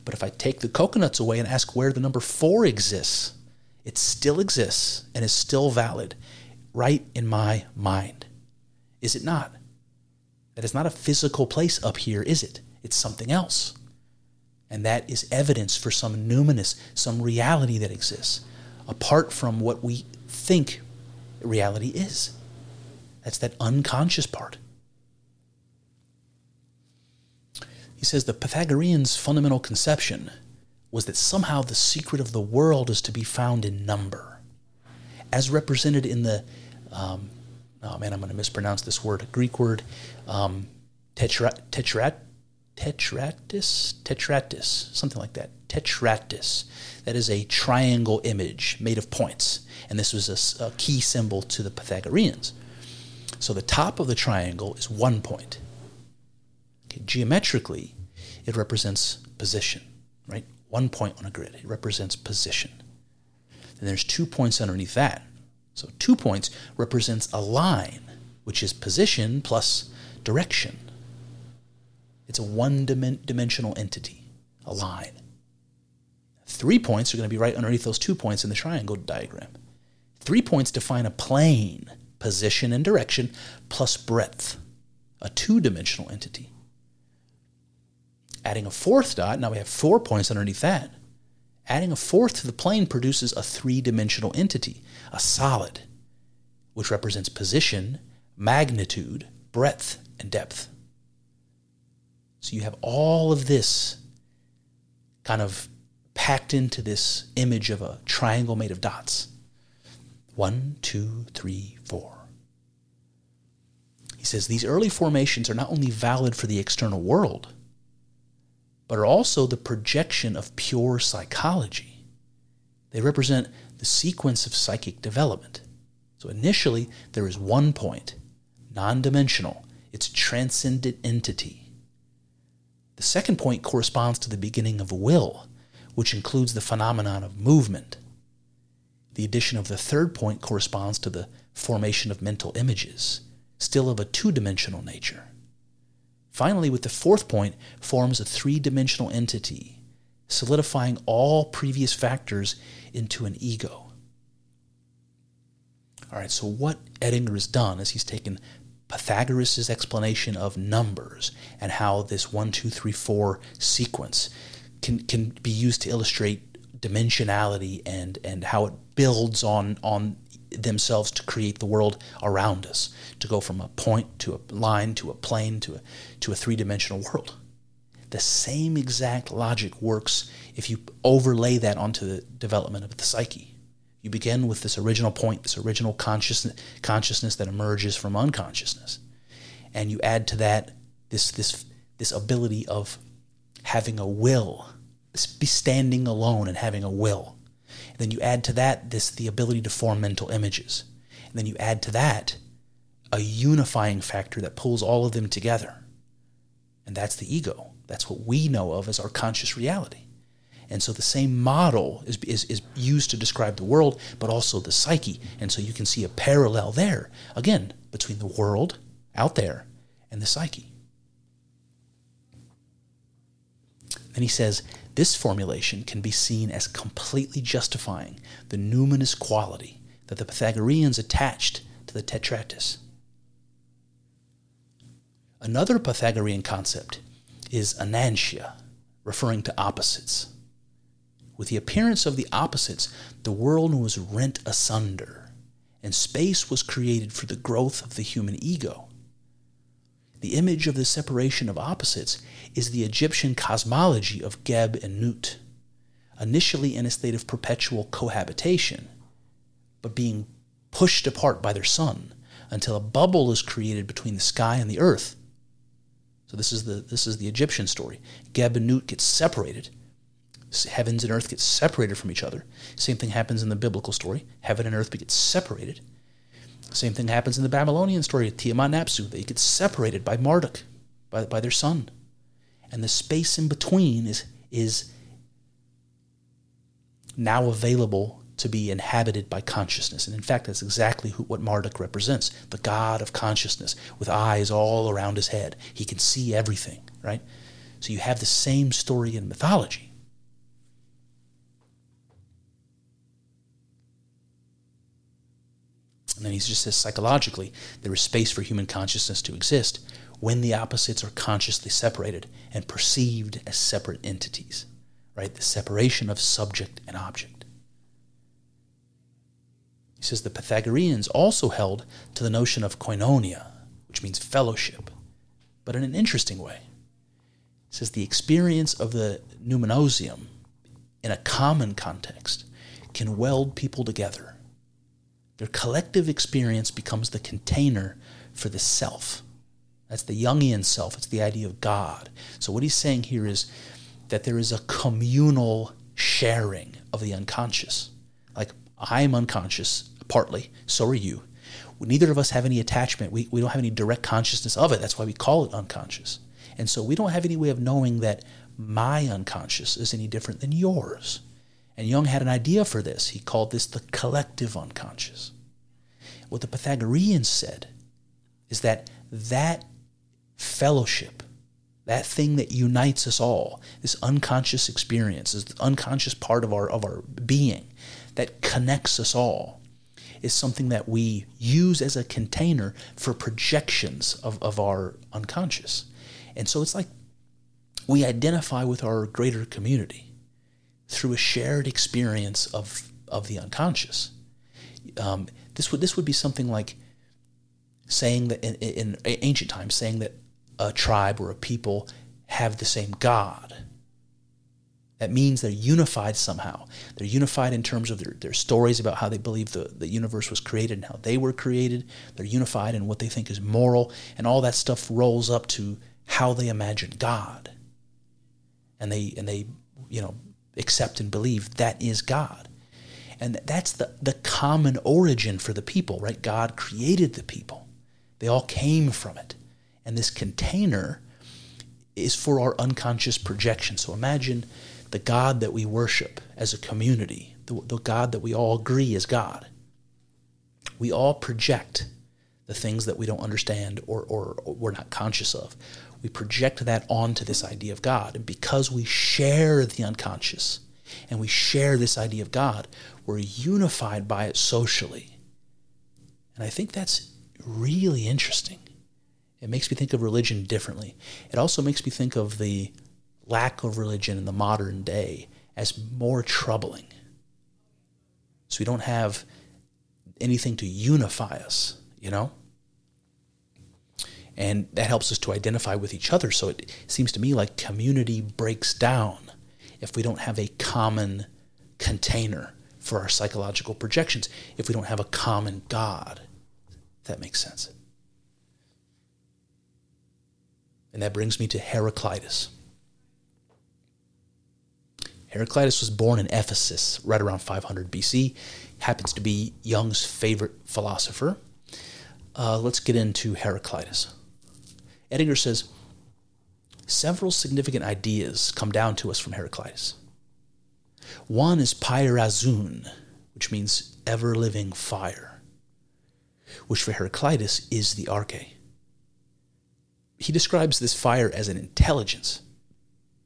But if I take the coconuts away and ask where the number four exists, it still exists and is still valid right in my mind. Is it not? That is not a physical place up here, is it? It's something else. And that is evidence for some numinous, some reality that exists, apart from what we think reality is. That's that unconscious part. He says the Pythagoreans' fundamental conception was that somehow the secret of the world is to be found in number, as represented in the, um, oh man, I'm going to mispronounce this word, a Greek word, um, tetra, tetrat, tetratus, tetratus, something like that. Tetratus. That is a triangle image made of points, and this was a, a key symbol to the Pythagoreans. So the top of the triangle is one point. Okay, geometrically, it represents position, right? One point on a grid. It represents position. Then there's two points underneath that. So two points represents a line, which is position plus direction. It's a one dimensional entity, a line. Three points are going to be right underneath those two points in the triangle diagram. Three points define a plane position and direction, plus breadth, a two dimensional entity. Adding a fourth dot, now we have four points underneath that. Adding a fourth to the plane produces a three dimensional entity, a solid, which represents position, magnitude, breadth, and depth. So you have all of this kind of packed into this image of a triangle made of dots. One, two, three, four. He says these early formations are not only valid for the external world, but are also the projection of pure psychology. They represent the sequence of psychic development. So initially, there is one point, non dimensional, it's a transcendent entity. The second point corresponds to the beginning of will, which includes the phenomenon of movement. The addition of the third point corresponds to the formation of mental images, still of a two dimensional nature. Finally, with the fourth point, forms a three dimensional entity, solidifying all previous factors into an ego. All right, so what Edinger has done is he's taken Pythagoras' explanation of numbers and how this one, two, three, four sequence can, can be used to illustrate dimensionality and and how it builds on on themselves to create the world around us to go from a point to a line to a plane to a to a three-dimensional world. The same exact logic works if you overlay that onto the development of the psyche. You begin with this original point this original consciousness consciousness that emerges from unconsciousness. And you add to that this this this ability of having a will standing alone and having a will. And then you add to that this the ability to form mental images. And then you add to that a unifying factor that pulls all of them together. And that's the ego. That's what we know of as our conscious reality. And so the same model is, is, is used to describe the world, but also the psyche. And so you can see a parallel there, again, between the world out there and the psyche. Then he says this formulation can be seen as completely justifying the numinous quality that the Pythagoreans attached to the tetratus. Another Pythagorean concept is enantia, referring to opposites. With the appearance of the opposites, the world was rent asunder, and space was created for the growth of the human ego. The image of the separation of opposites is the Egyptian cosmology of Geb and Nut, initially in a state of perpetual cohabitation, but being pushed apart by their son until a bubble is created between the sky and the earth. So this is the this is the Egyptian story. Geb and Nut get separated. Heavens and earth get separated from each other. Same thing happens in the biblical story. Heaven and earth get separated. Same thing happens in the Babylonian story, of Tiamat and Apsu. They get separated by Marduk, by, by their son. And the space in between is, is now available to be inhabited by consciousness. And in fact, that's exactly who, what Marduk represents the God of consciousness with eyes all around his head. He can see everything, right? So you have the same story in mythology. And then he just says psychologically, there is space for human consciousness to exist when the opposites are consciously separated and perceived as separate entities, right? The separation of subject and object. He says the Pythagoreans also held to the notion of koinonia, which means fellowship, but in an interesting way. He says the experience of the numinosium in a common context can weld people together their collective experience becomes the container for the self. That's the Jungian self. It's the idea of God. So, what he's saying here is that there is a communal sharing of the unconscious. Like, I'm unconscious, partly, so are you. Neither of us have any attachment. We, we don't have any direct consciousness of it. That's why we call it unconscious. And so, we don't have any way of knowing that my unconscious is any different than yours. And Jung had an idea for this. He called this the collective unconscious. What the Pythagoreans said is that that fellowship, that thing that unites us all, this unconscious experience, this unconscious part of our, of our being that connects us all, is something that we use as a container for projections of, of our unconscious. And so it's like we identify with our greater community through a shared experience of, of the unconscious. Um, this would this would be something like saying that in, in ancient times, saying that a tribe or a people have the same God. That means they're unified somehow. They're unified in terms of their, their stories about how they believe the, the universe was created and how they were created. They're unified in what they think is moral, and all that stuff rolls up to how they imagine God. And they and they, you know, accept and believe that is God. And that's the, the common origin for the people, right? God created the people. They all came from it. And this container is for our unconscious projection. So imagine the God that we worship as a community, the, the God that we all agree is God. We all project the things that we don't understand or, or, or we're not conscious of we project that onto this idea of God. And because we share the unconscious and we share this idea of God, we're unified by it socially. And I think that's really interesting. It makes me think of religion differently. It also makes me think of the lack of religion in the modern day as more troubling. So we don't have anything to unify us, you know? And that helps us to identify with each other. So it seems to me like community breaks down if we don't have a common container for our psychological projections, if we don't have a common God. That makes sense. And that brings me to Heraclitus. Heraclitus was born in Ephesus right around 500 BC. Happens to be Jung's favorite philosopher. Uh, let's get into Heraclitus. Edinger says several significant ideas come down to us from Heraclitus. One is pyrazun, which means ever living fire, which for Heraclitus is the arche. He describes this fire as an intelligence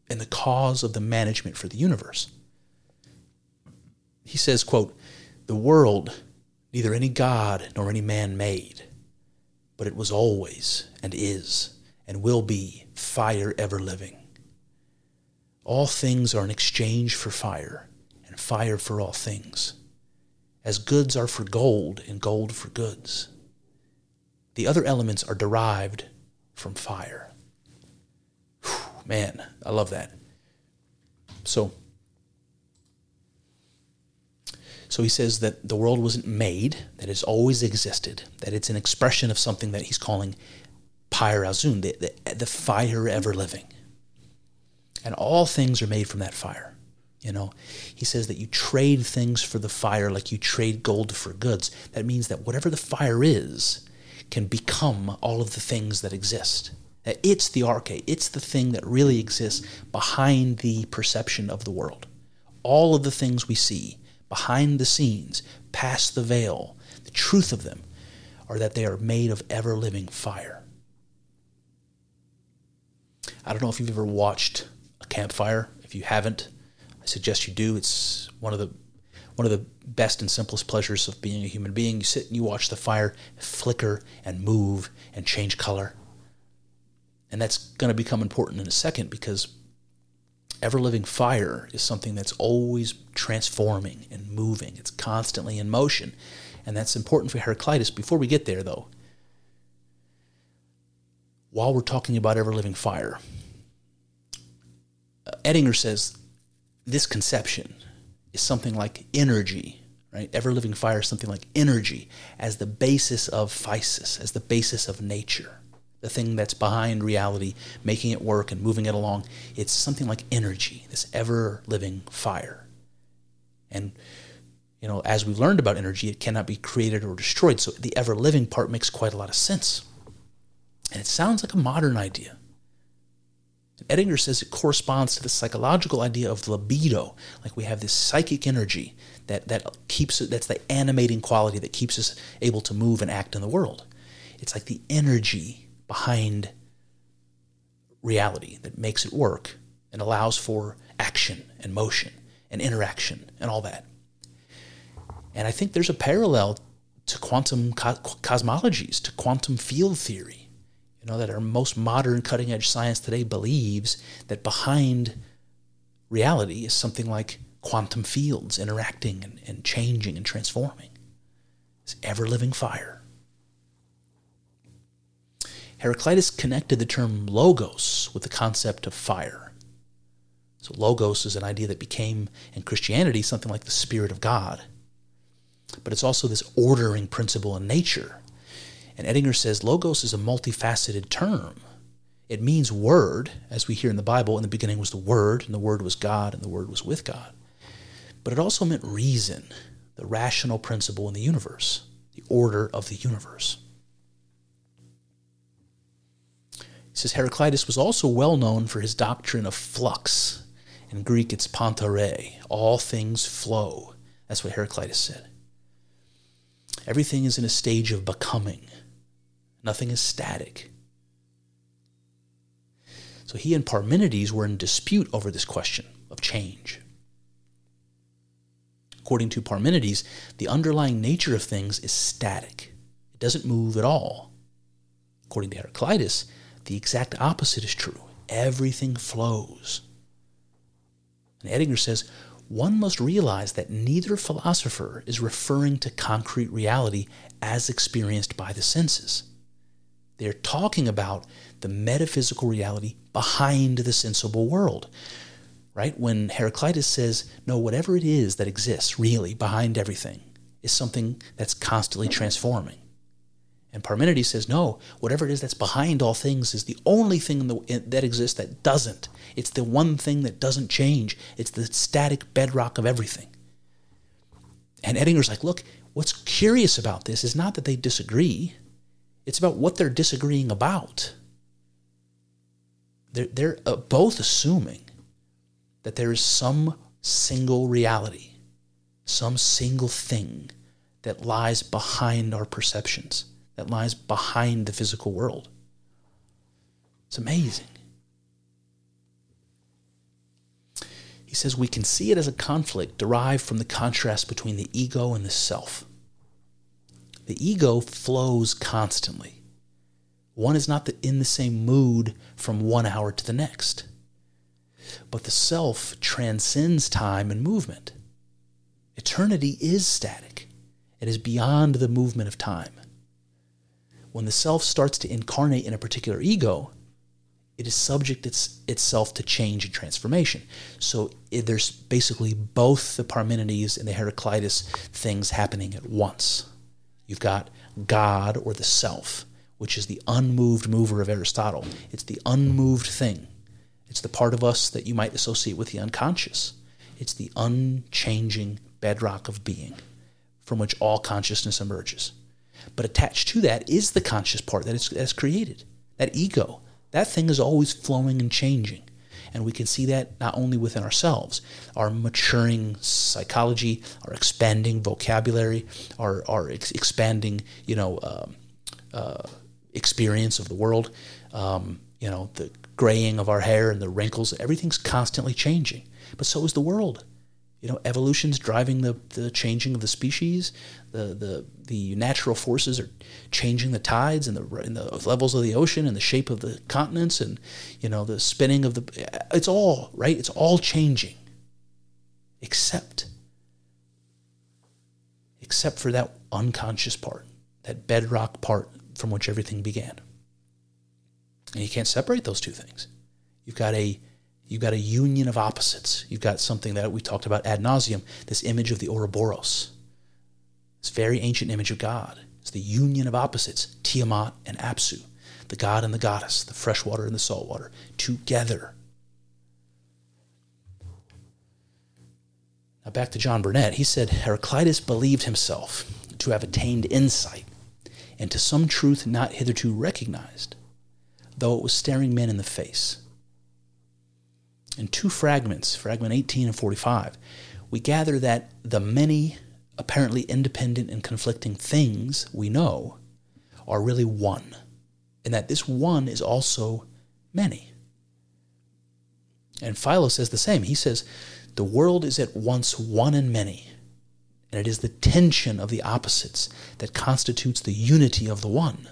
and the cause of the management for the universe. He says, quote, The world neither any god nor any man made but it was always and is and will be fire ever living. All things are an exchange for fire, and fire for all things, as goods are for gold and gold for goods. The other elements are derived from fire. Whew, man, I love that. So, so he says that the world wasn't made, that it's always existed, that it's an expression of something that he's calling Pyr Azun, the, the, the fire ever living. And all things are made from that fire. You know, he says that you trade things for the fire like you trade gold for goods. That means that whatever the fire is can become all of the things that exist. That it's the arche, it's the thing that really exists behind the perception of the world. All of the things we see behind the scenes, past the veil, the truth of them are that they are made of ever living fire. I don't know if you've ever watched a campfire. If you haven't, I suggest you do. It's one of the one of the best and simplest pleasures of being a human being. You sit and you watch the fire flicker and move and change color. And that's going to become important in a second because ever living fire is something that's always transforming and moving, it's constantly in motion. And that's important for Heraclitus. Before we get there, though, while we're talking about ever living fire, Edinger says this conception is something like energy, right? Ever living fire is something like energy as the basis of physis, as the basis of nature, the thing that's behind reality, making it work and moving it along. It's something like energy, this ever living fire. And you know, as we've learned about energy, it cannot be created or destroyed. So the ever living part makes quite a lot of sense. And it sounds like a modern idea. Edinger says it corresponds to the psychological idea of libido, like we have this psychic energy that, that keeps that's the animating quality that keeps us able to move and act in the world. It's like the energy behind reality that makes it work and allows for action and motion and interaction and all that. And I think there's a parallel to quantum co- cosmologies, to quantum field theory you know, that our most modern cutting edge science today believes that behind reality is something like quantum fields interacting and, and changing and transforming. It's ever living fire. Heraclitus connected the term logos with the concept of fire. So, logos is an idea that became in Christianity something like the Spirit of God. But it's also this ordering principle in nature and Edinger says logos is a multifaceted term. It means word, as we hear in the Bible. In the beginning was the Word, and the Word was God, and the Word was with God. But it also meant reason, the rational principle in the universe, the order of the universe. Says Heraclitus was also well known for his doctrine of flux. In Greek, it's panta rhei, all things flow. That's what Heraclitus said. Everything is in a stage of becoming. Nothing is static. So he and Parmenides were in dispute over this question of change. According to Parmenides, the underlying nature of things is static, it doesn't move at all. According to Heraclitus, the exact opposite is true everything flows. And Edinger says, one must realize that neither philosopher is referring to concrete reality as experienced by the senses. They're talking about the metaphysical reality behind the sensible world. Right? When Heraclitus says, no, whatever it is that exists really behind everything is something that's constantly transforming. And Parmenides says, no, whatever it is that's behind all things is the only thing the, that exists that doesn't. It's the one thing that doesn't change. It's the static bedrock of everything. And Edinger's like, look, what's curious about this is not that they disagree. It's about what they're disagreeing about. They're, they're uh, both assuming that there is some single reality, some single thing that lies behind our perceptions, that lies behind the physical world. It's amazing. He says we can see it as a conflict derived from the contrast between the ego and the self. The ego flows constantly. One is not in the same mood from one hour to the next. But the self transcends time and movement. Eternity is static, it is beyond the movement of time. When the self starts to incarnate in a particular ego, it is subject its, itself to change and transformation. So it, there's basically both the Parmenides and the Heraclitus things happening at once. You've got God or the self, which is the unmoved mover of Aristotle. It's the unmoved thing. It's the part of us that you might associate with the unconscious. It's the unchanging bedrock of being from which all consciousness emerges. But attached to that is the conscious part that is, that is created, that ego. That thing is always flowing and changing. And we can see that not only within ourselves, our maturing psychology, our expanding vocabulary, our, our ex- expanding, you know, uh, uh, experience of the world, um, you know, the graying of our hair and the wrinkles, everything's constantly changing. But so is the world. You know, evolution's driving the, the changing of the species. The, the the natural forces are changing the tides and the and the levels of the ocean and the shape of the continents and you know the spinning of the. It's all right. It's all changing, except except for that unconscious part, that bedrock part from which everything began. And you can't separate those two things. You've got a You've got a union of opposites. You've got something that we talked about ad nauseum this image of the Ouroboros, this very ancient image of God. It's the union of opposites, Tiamat and Apsu, the god and the goddess, the fresh water and the salt water, together. Now back to John Burnet. He said Heraclitus believed himself to have attained insight into some truth not hitherto recognized, though it was staring men in the face in two fragments, fragment 18 and 45, we gather that the many apparently independent and conflicting things we know are really one, and that this one is also many. And Philo says the same. He says, The world is at once one and many, and it is the tension of the opposites that constitutes the unity of the one.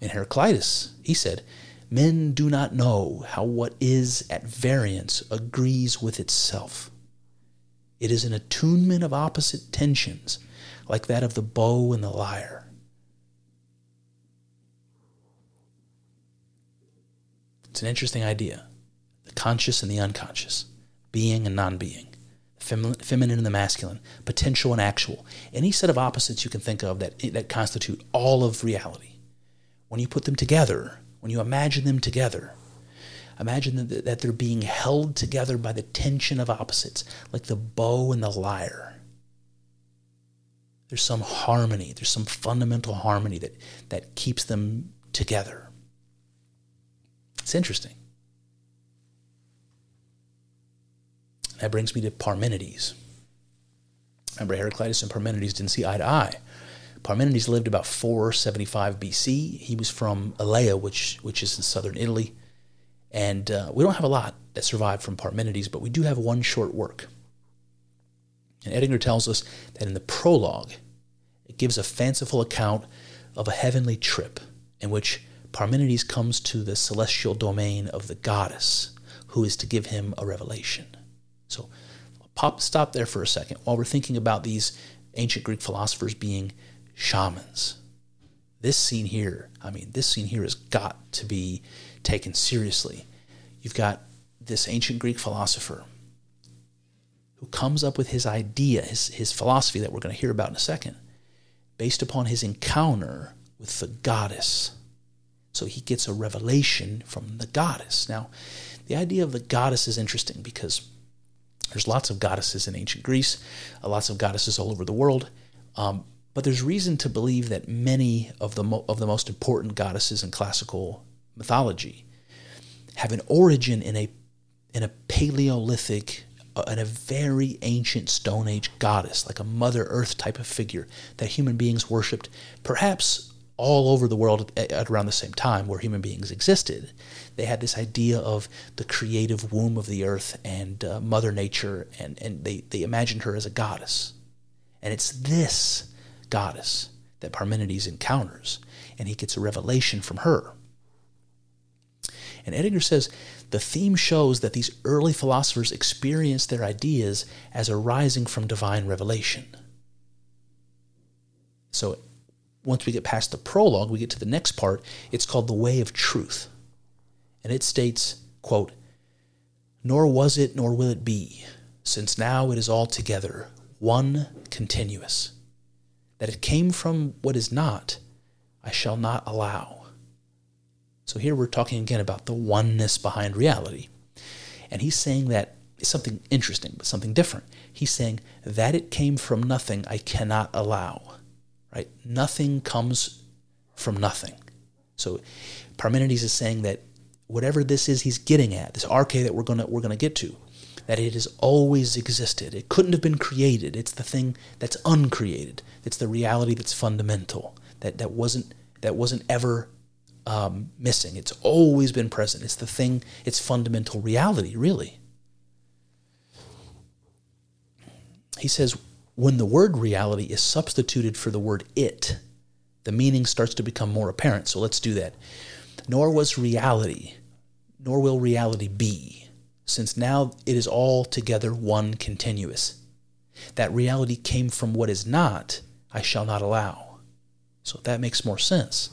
In Heraclitus, he said, Men do not know how what is at variance agrees with itself. It is an attunement of opposite tensions, like that of the bow and the lyre. It's an interesting idea the conscious and the unconscious, being and non being, the feminine and the masculine, potential and actual. Any set of opposites you can think of that, that constitute all of reality. When you put them together, when you imagine them together, imagine that, they're being held together by the tension of opposites, like the bow and the lyre. There's some harmony, there's some fundamental harmony that, that keeps them together. It's interesting. That brings me to Parmenides. Remember, Heraclitus and Parmenides didn't see eye to eye. Parmenides lived about 475 BC. He was from Elea, which which is in southern Italy, and uh, we don't have a lot that survived from Parmenides, but we do have one short work. And Edinger tells us that in the prologue, it gives a fanciful account of a heavenly trip in which Parmenides comes to the celestial domain of the goddess, who is to give him a revelation. So, pop stop there for a second while we're thinking about these ancient Greek philosophers being shamans. This scene here, I mean, this scene here has got to be taken seriously. You've got this ancient Greek philosopher who comes up with his idea, his, his philosophy that we're going to hear about in a second, based upon his encounter with the goddess. So he gets a revelation from the goddess. Now, the idea of the goddess is interesting because there's lots of goddesses in ancient Greece, lots of goddesses all over the world. Um, but there's reason to believe that many of the, mo- of the most important goddesses in classical mythology have an origin in a, in a Paleolithic, uh, in a very ancient Stone Age goddess, like a Mother Earth type of figure that human beings worshipped, perhaps all over the world at, at around the same time where human beings existed. They had this idea of the creative womb of the earth and uh, Mother Nature, and, and they, they imagined her as a goddess. And it's this goddess that Parmenides encounters, and he gets a revelation from her. And Edinger says the theme shows that these early philosophers experienced their ideas as arising from divine revelation. So once we get past the prologue, we get to the next part. It's called the way of truth. And it states, quote, Nor was it, nor will it be, since now it is altogether one continuous. That it came from what is not, I shall not allow. So here we're talking again about the oneness behind reality. And he's saying that it's something interesting, but something different. He's saying that it came from nothing, I cannot allow. Right? Nothing comes from nothing. So Parmenides is saying that whatever this is he's getting at, this arche that we're gonna we're gonna get to, that it has always existed. It couldn't have been created. It's the thing that's uncreated. It's the reality that's fundamental. That that wasn't that wasn't ever um, missing. It's always been present. It's the thing. It's fundamental reality, really. He says when the word reality is substituted for the word it, the meaning starts to become more apparent. So let's do that. Nor was reality, nor will reality be, since now it is all together one continuous. That reality came from what is not, I shall not allow. So that makes more sense.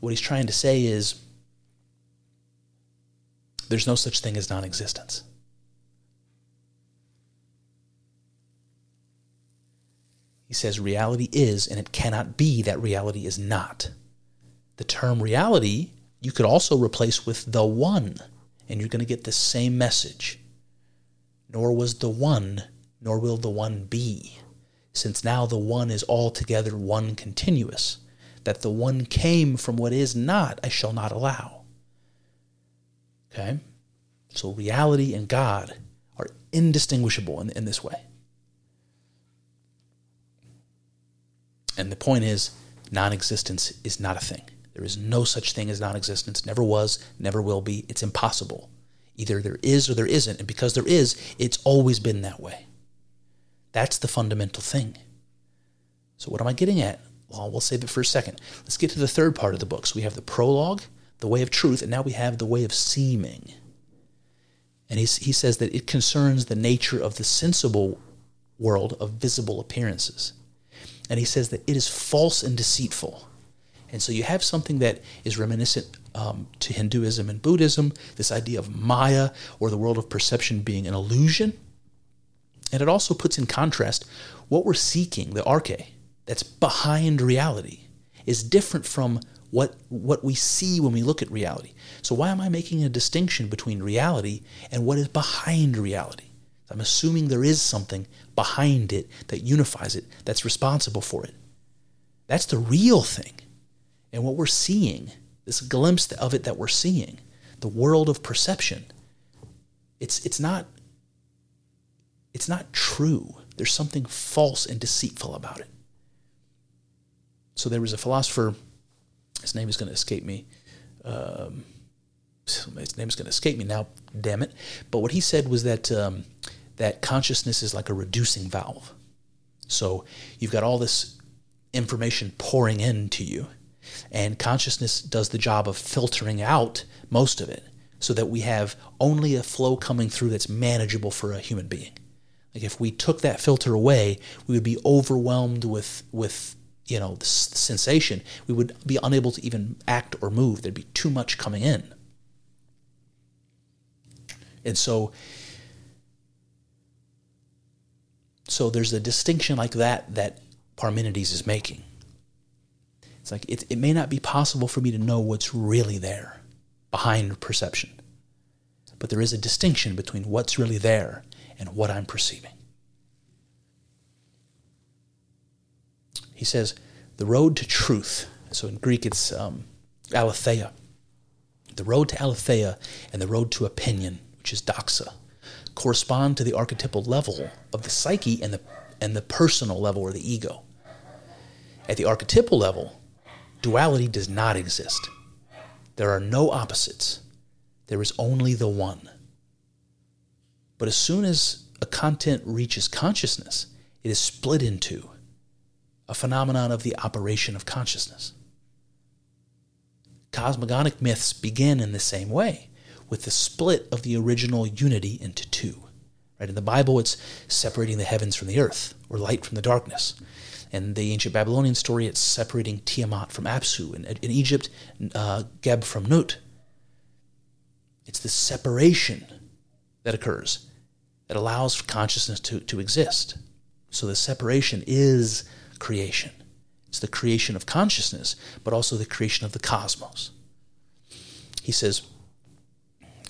What he's trying to say is there's no such thing as non existence. He says reality is, and it cannot be that reality is not. The term reality you could also replace with the one, and you're going to get the same message. Nor was the one, nor will the one be, since now the one is altogether one continuous. That the one came from what is not, I shall not allow. Okay? So reality and God are indistinguishable in, in this way. And the point is, non existence is not a thing. There is no such thing as non existence, never was, never will be. It's impossible. Either there is or there isn't. And because there is, it's always been that way. That's the fundamental thing. So, what am I getting at? Well, we'll save it for a second. Let's get to the third part of the book. So, we have the prologue, the way of truth, and now we have the way of seeming. And he, he says that it concerns the nature of the sensible world of visible appearances. And he says that it is false and deceitful. And so you have something that is reminiscent um, to Hinduism and Buddhism, this idea of Maya or the world of perception being an illusion. And it also puts in contrast what we're seeking, the arche, that's behind reality, is different from what, what we see when we look at reality. So, why am I making a distinction between reality and what is behind reality? I'm assuming there is something behind it that unifies it, that's responsible for it. That's the real thing. And what we're seeing, this glimpse of it that we're seeing, the world of perception, it's, it's not it's not true. There's something false and deceitful about it. So there was a philosopher, his name is going to escape me. Um, his name is going to escape me now, damn it. But what he said was that um, that consciousness is like a reducing valve. So you've got all this information pouring into you, and consciousness does the job of filtering out most of it so that we have only a flow coming through that's manageable for a human being. Like if we took that filter away, we would be overwhelmed with with you know the sensation. We would be unable to even act or move. There'd be too much coming in. And so So there's a distinction like that that Parmenides is making. It's like it, it may not be possible for me to know what's really there behind perception, but there is a distinction between what's really there and what I'm perceiving. He says, the road to truth. So in Greek, it's um, aletheia. The road to aletheia and the road to opinion, which is doxa correspond to the archetypal level of the psyche and the, and the personal level or the ego. At the archetypal level, duality does not exist. There are no opposites. There is only the one. But as soon as a content reaches consciousness, it is split into a phenomenon of the operation of consciousness. cosmogonic myths begin in the same way, with the split of the original unity into two. Right? In the Bible, it's separating the heavens from the earth, or light from the darkness. In the ancient Babylonian story, it's separating Tiamat from Apsu. In, in Egypt, uh, Geb from Nut. It's the separation that occurs that allows consciousness to, to exist. So the separation is creation. It's the creation of consciousness, but also the creation of the cosmos. He says,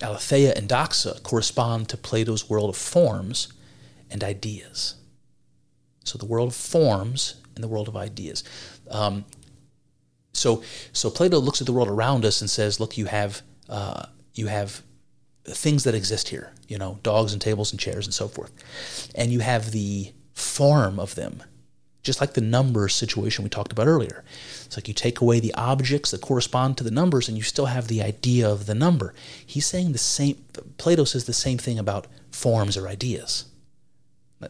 Aletheia and Doxa correspond to Plato's world of forms and ideas. So the world of forms and the world of ideas. Um, so, so Plato looks at the world around us and says, "Look, you have uh, you have things that exist here. You know, dogs and tables and chairs and so forth, and you have the form of them just like the number situation we talked about earlier. It's like you take away the objects that correspond to the numbers and you still have the idea of the number. He's saying the same, Plato says the same thing about forms or ideas.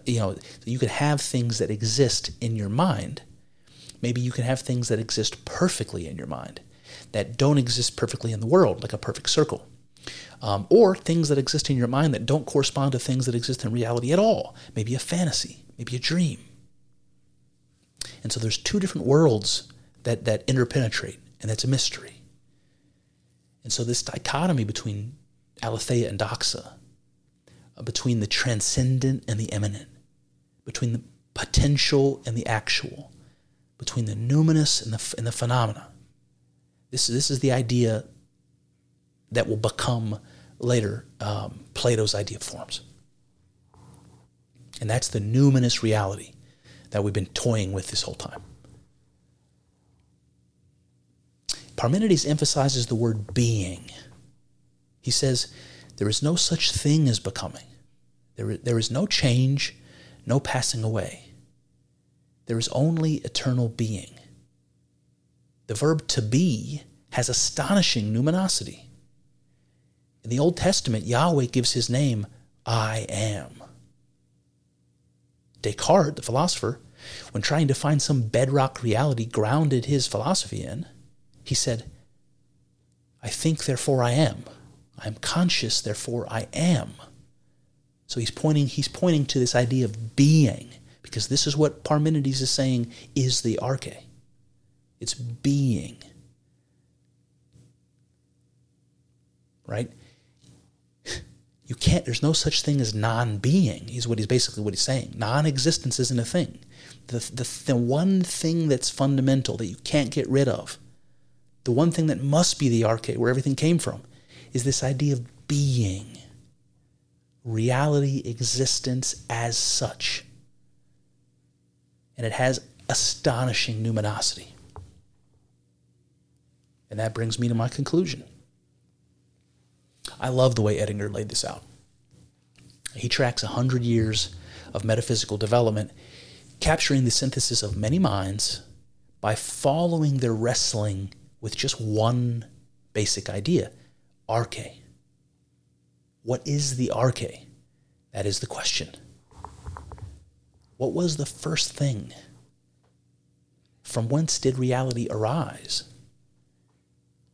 You know, you could have things that exist in your mind. Maybe you can have things that exist perfectly in your mind that don't exist perfectly in the world, like a perfect circle. Um, or things that exist in your mind that don't correspond to things that exist in reality at all. Maybe a fantasy, maybe a dream. And so there's two different worlds that, that interpenetrate, and that's a mystery. And so this dichotomy between aletheia and doxa, between the transcendent and the immanent, between the potential and the actual, between the numinous and the, and the phenomena. This, this is the idea that will become later um, Plato's idea of forms. And that's the numinous reality that we've been toying with this whole time. Parmenides emphasizes the word being. He says, There is no such thing as becoming. There, there is no change, no passing away. There is only eternal being. The verb to be has astonishing numinosity. In the Old Testament, Yahweh gives his name, I am. Descartes, the philosopher, when trying to find some bedrock reality grounded his philosophy in, he said, I think, therefore I am. I am conscious, therefore I am. So he's pointing, he's pointing to this idea of being, because this is what Parmenides is saying is the arche. It's being. Right? You can't, there's no such thing as non being, is what he's basically what he's saying. Non existence isn't a thing. The, the, the one thing that's fundamental that you can't get rid of, the one thing that must be the arche, where everything came from, is this idea of being. Reality, existence as such. And it has astonishing numinosity. And that brings me to my conclusion. I love the way Edinger laid this out. He tracks 100 years of metaphysical development, capturing the synthesis of many minds by following their wrestling with just one basic idea arche. What is the arche? That is the question. What was the first thing? From whence did reality arise?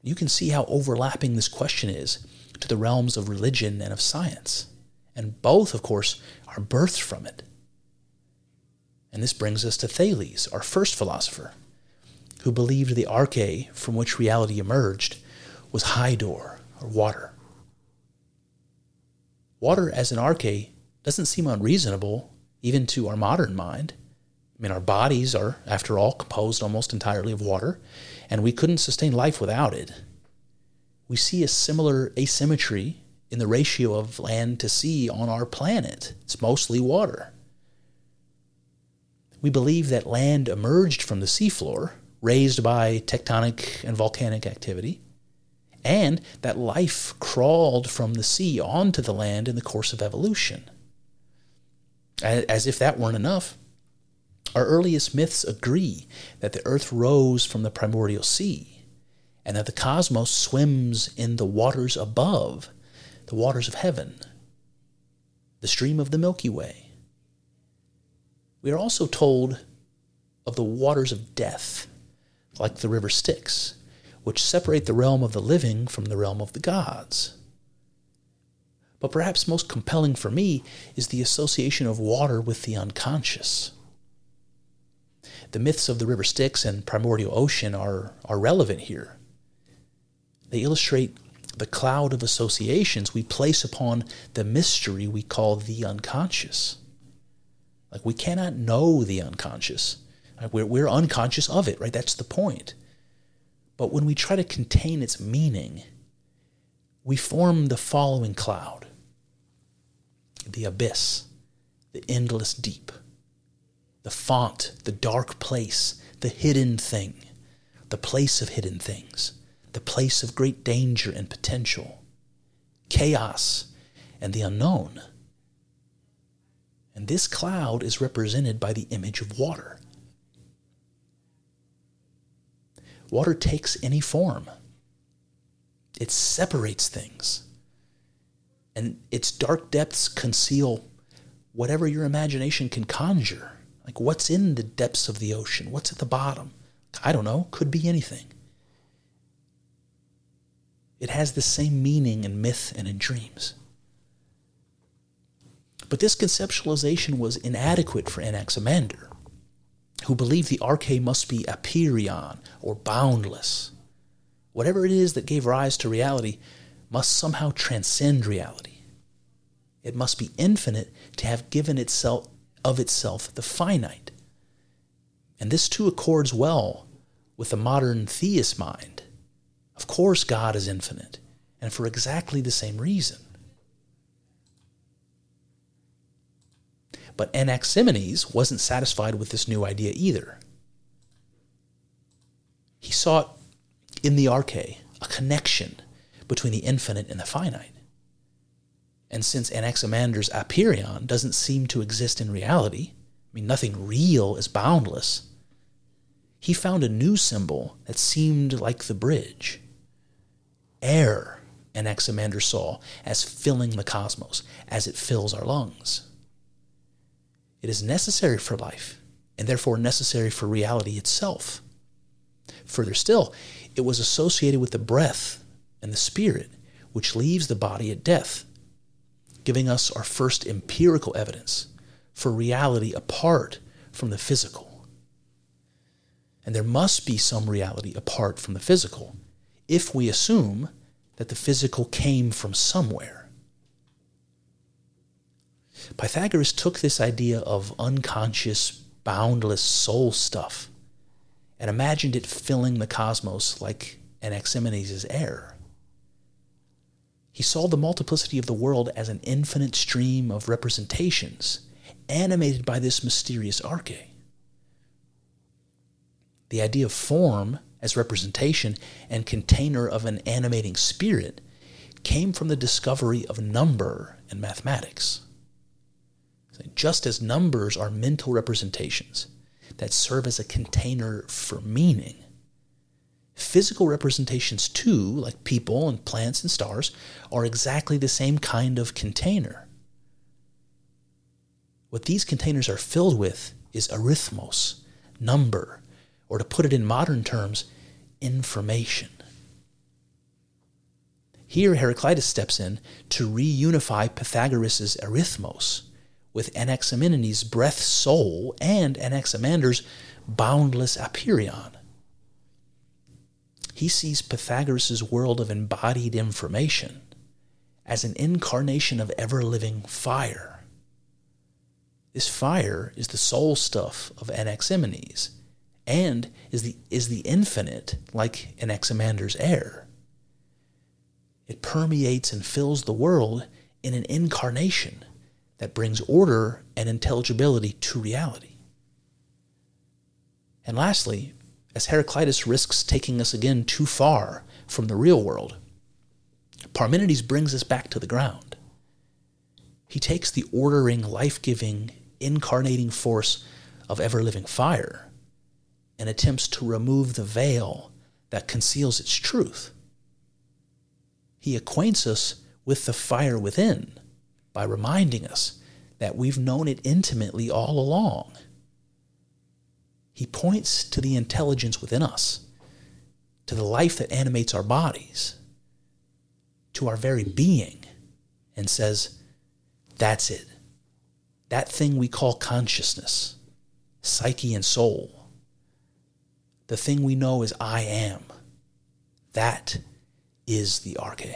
You can see how overlapping this question is to the realms of religion and of science. And both, of course, are birthed from it. And this brings us to Thales, our first philosopher, who believed the arche from which reality emerged was hydor, or water. Water as an arche doesn't seem unreasonable even to our modern mind. I mean, our bodies are, after all, composed almost entirely of water, and we couldn't sustain life without it we see a similar asymmetry in the ratio of land to sea on our planet. It's mostly water. We believe that land emerged from the seafloor, raised by tectonic and volcanic activity, and that life crawled from the sea onto the land in the course of evolution. As if that weren't enough, our earliest myths agree that the earth rose from the primordial sea and that the cosmos swims in the waters above, the waters of heaven, the stream of the Milky Way. We are also told of the waters of death, like the river Styx, which separate the realm of the living from the realm of the gods. But perhaps most compelling for me is the association of water with the unconscious. The myths of the river Styx and primordial ocean are, are relevant here. They illustrate the cloud of associations we place upon the mystery we call the unconscious. Like we cannot know the unconscious. We're, we're unconscious of it, right? That's the point. But when we try to contain its meaning, we form the following cloud the abyss, the endless deep, the font, the dark place, the hidden thing, the place of hidden things, the place of great danger and potential, chaos, and the unknown. And this cloud is represented by the image of water. Water takes any form. It separates things. And its dark depths conceal whatever your imagination can conjure. Like what's in the depths of the ocean? What's at the bottom? I don't know. Could be anything. It has the same meaning in myth and in dreams. But this conceptualization was inadequate for Anaximander who believed the arche must be apeiron, or boundless. Whatever it is that gave rise to reality must somehow transcend reality. It must be infinite to have given itself of itself the finite. And this too accords well with the modern theist mind. Of course, God is infinite, and for exactly the same reason. But Anaximenes wasn't satisfied with this new idea either. He sought in the arche a connection between the infinite and the finite. And since Anaximander's apeiron doesn't seem to exist in reality, I mean, nothing real is boundless, he found a new symbol that seemed like the bridge. Air, Anaximander saw as filling the cosmos, as it fills our lungs. It is necessary for life, and therefore necessary for reality itself. Further still, it was associated with the breath and the spirit, which leaves the body at death, giving us our first empirical evidence for reality apart from the physical. And there must be some reality apart from the physical if we assume that the physical came from somewhere. Pythagoras took this idea of unconscious, boundless soul stuff and imagined it filling the cosmos like Anaximenes' air. He saw the multiplicity of the world as an infinite stream of representations, animated by this mysterious arche. The idea of form as representation and container of an animating spirit came from the discovery of number in mathematics just as numbers are mental representations that serve as a container for meaning, physical representations too, like people and plants and stars, are exactly the same kind of container. What these containers are filled with is arithmos, number, or to put it in modern terms, information. Here, Heraclitus steps in to reunify Pythagoras' arithmos with Anaximenes' breath soul and Anaximander's boundless apeiron. He sees Pythagoras' world of embodied information as an incarnation of ever living fire. This fire is the soul stuff of Anaximenes and is the, is the infinite, like Anaximander's air. It permeates and fills the world in an incarnation that brings order and intelligibility to reality. And lastly, as Heraclitus risks taking us again too far from the real world, Parmenides brings us back to the ground. He takes the ordering, life giving, incarnating force of ever living fire and attempts to remove the veil that conceals its truth. He acquaints us with the fire within by reminding us that we've known it intimately all along. He points to the intelligence within us, to the life that animates our bodies, to our very being, and says, That's it. That thing we call consciousness, psyche, and soul, the thing we know as I am, that is the arche.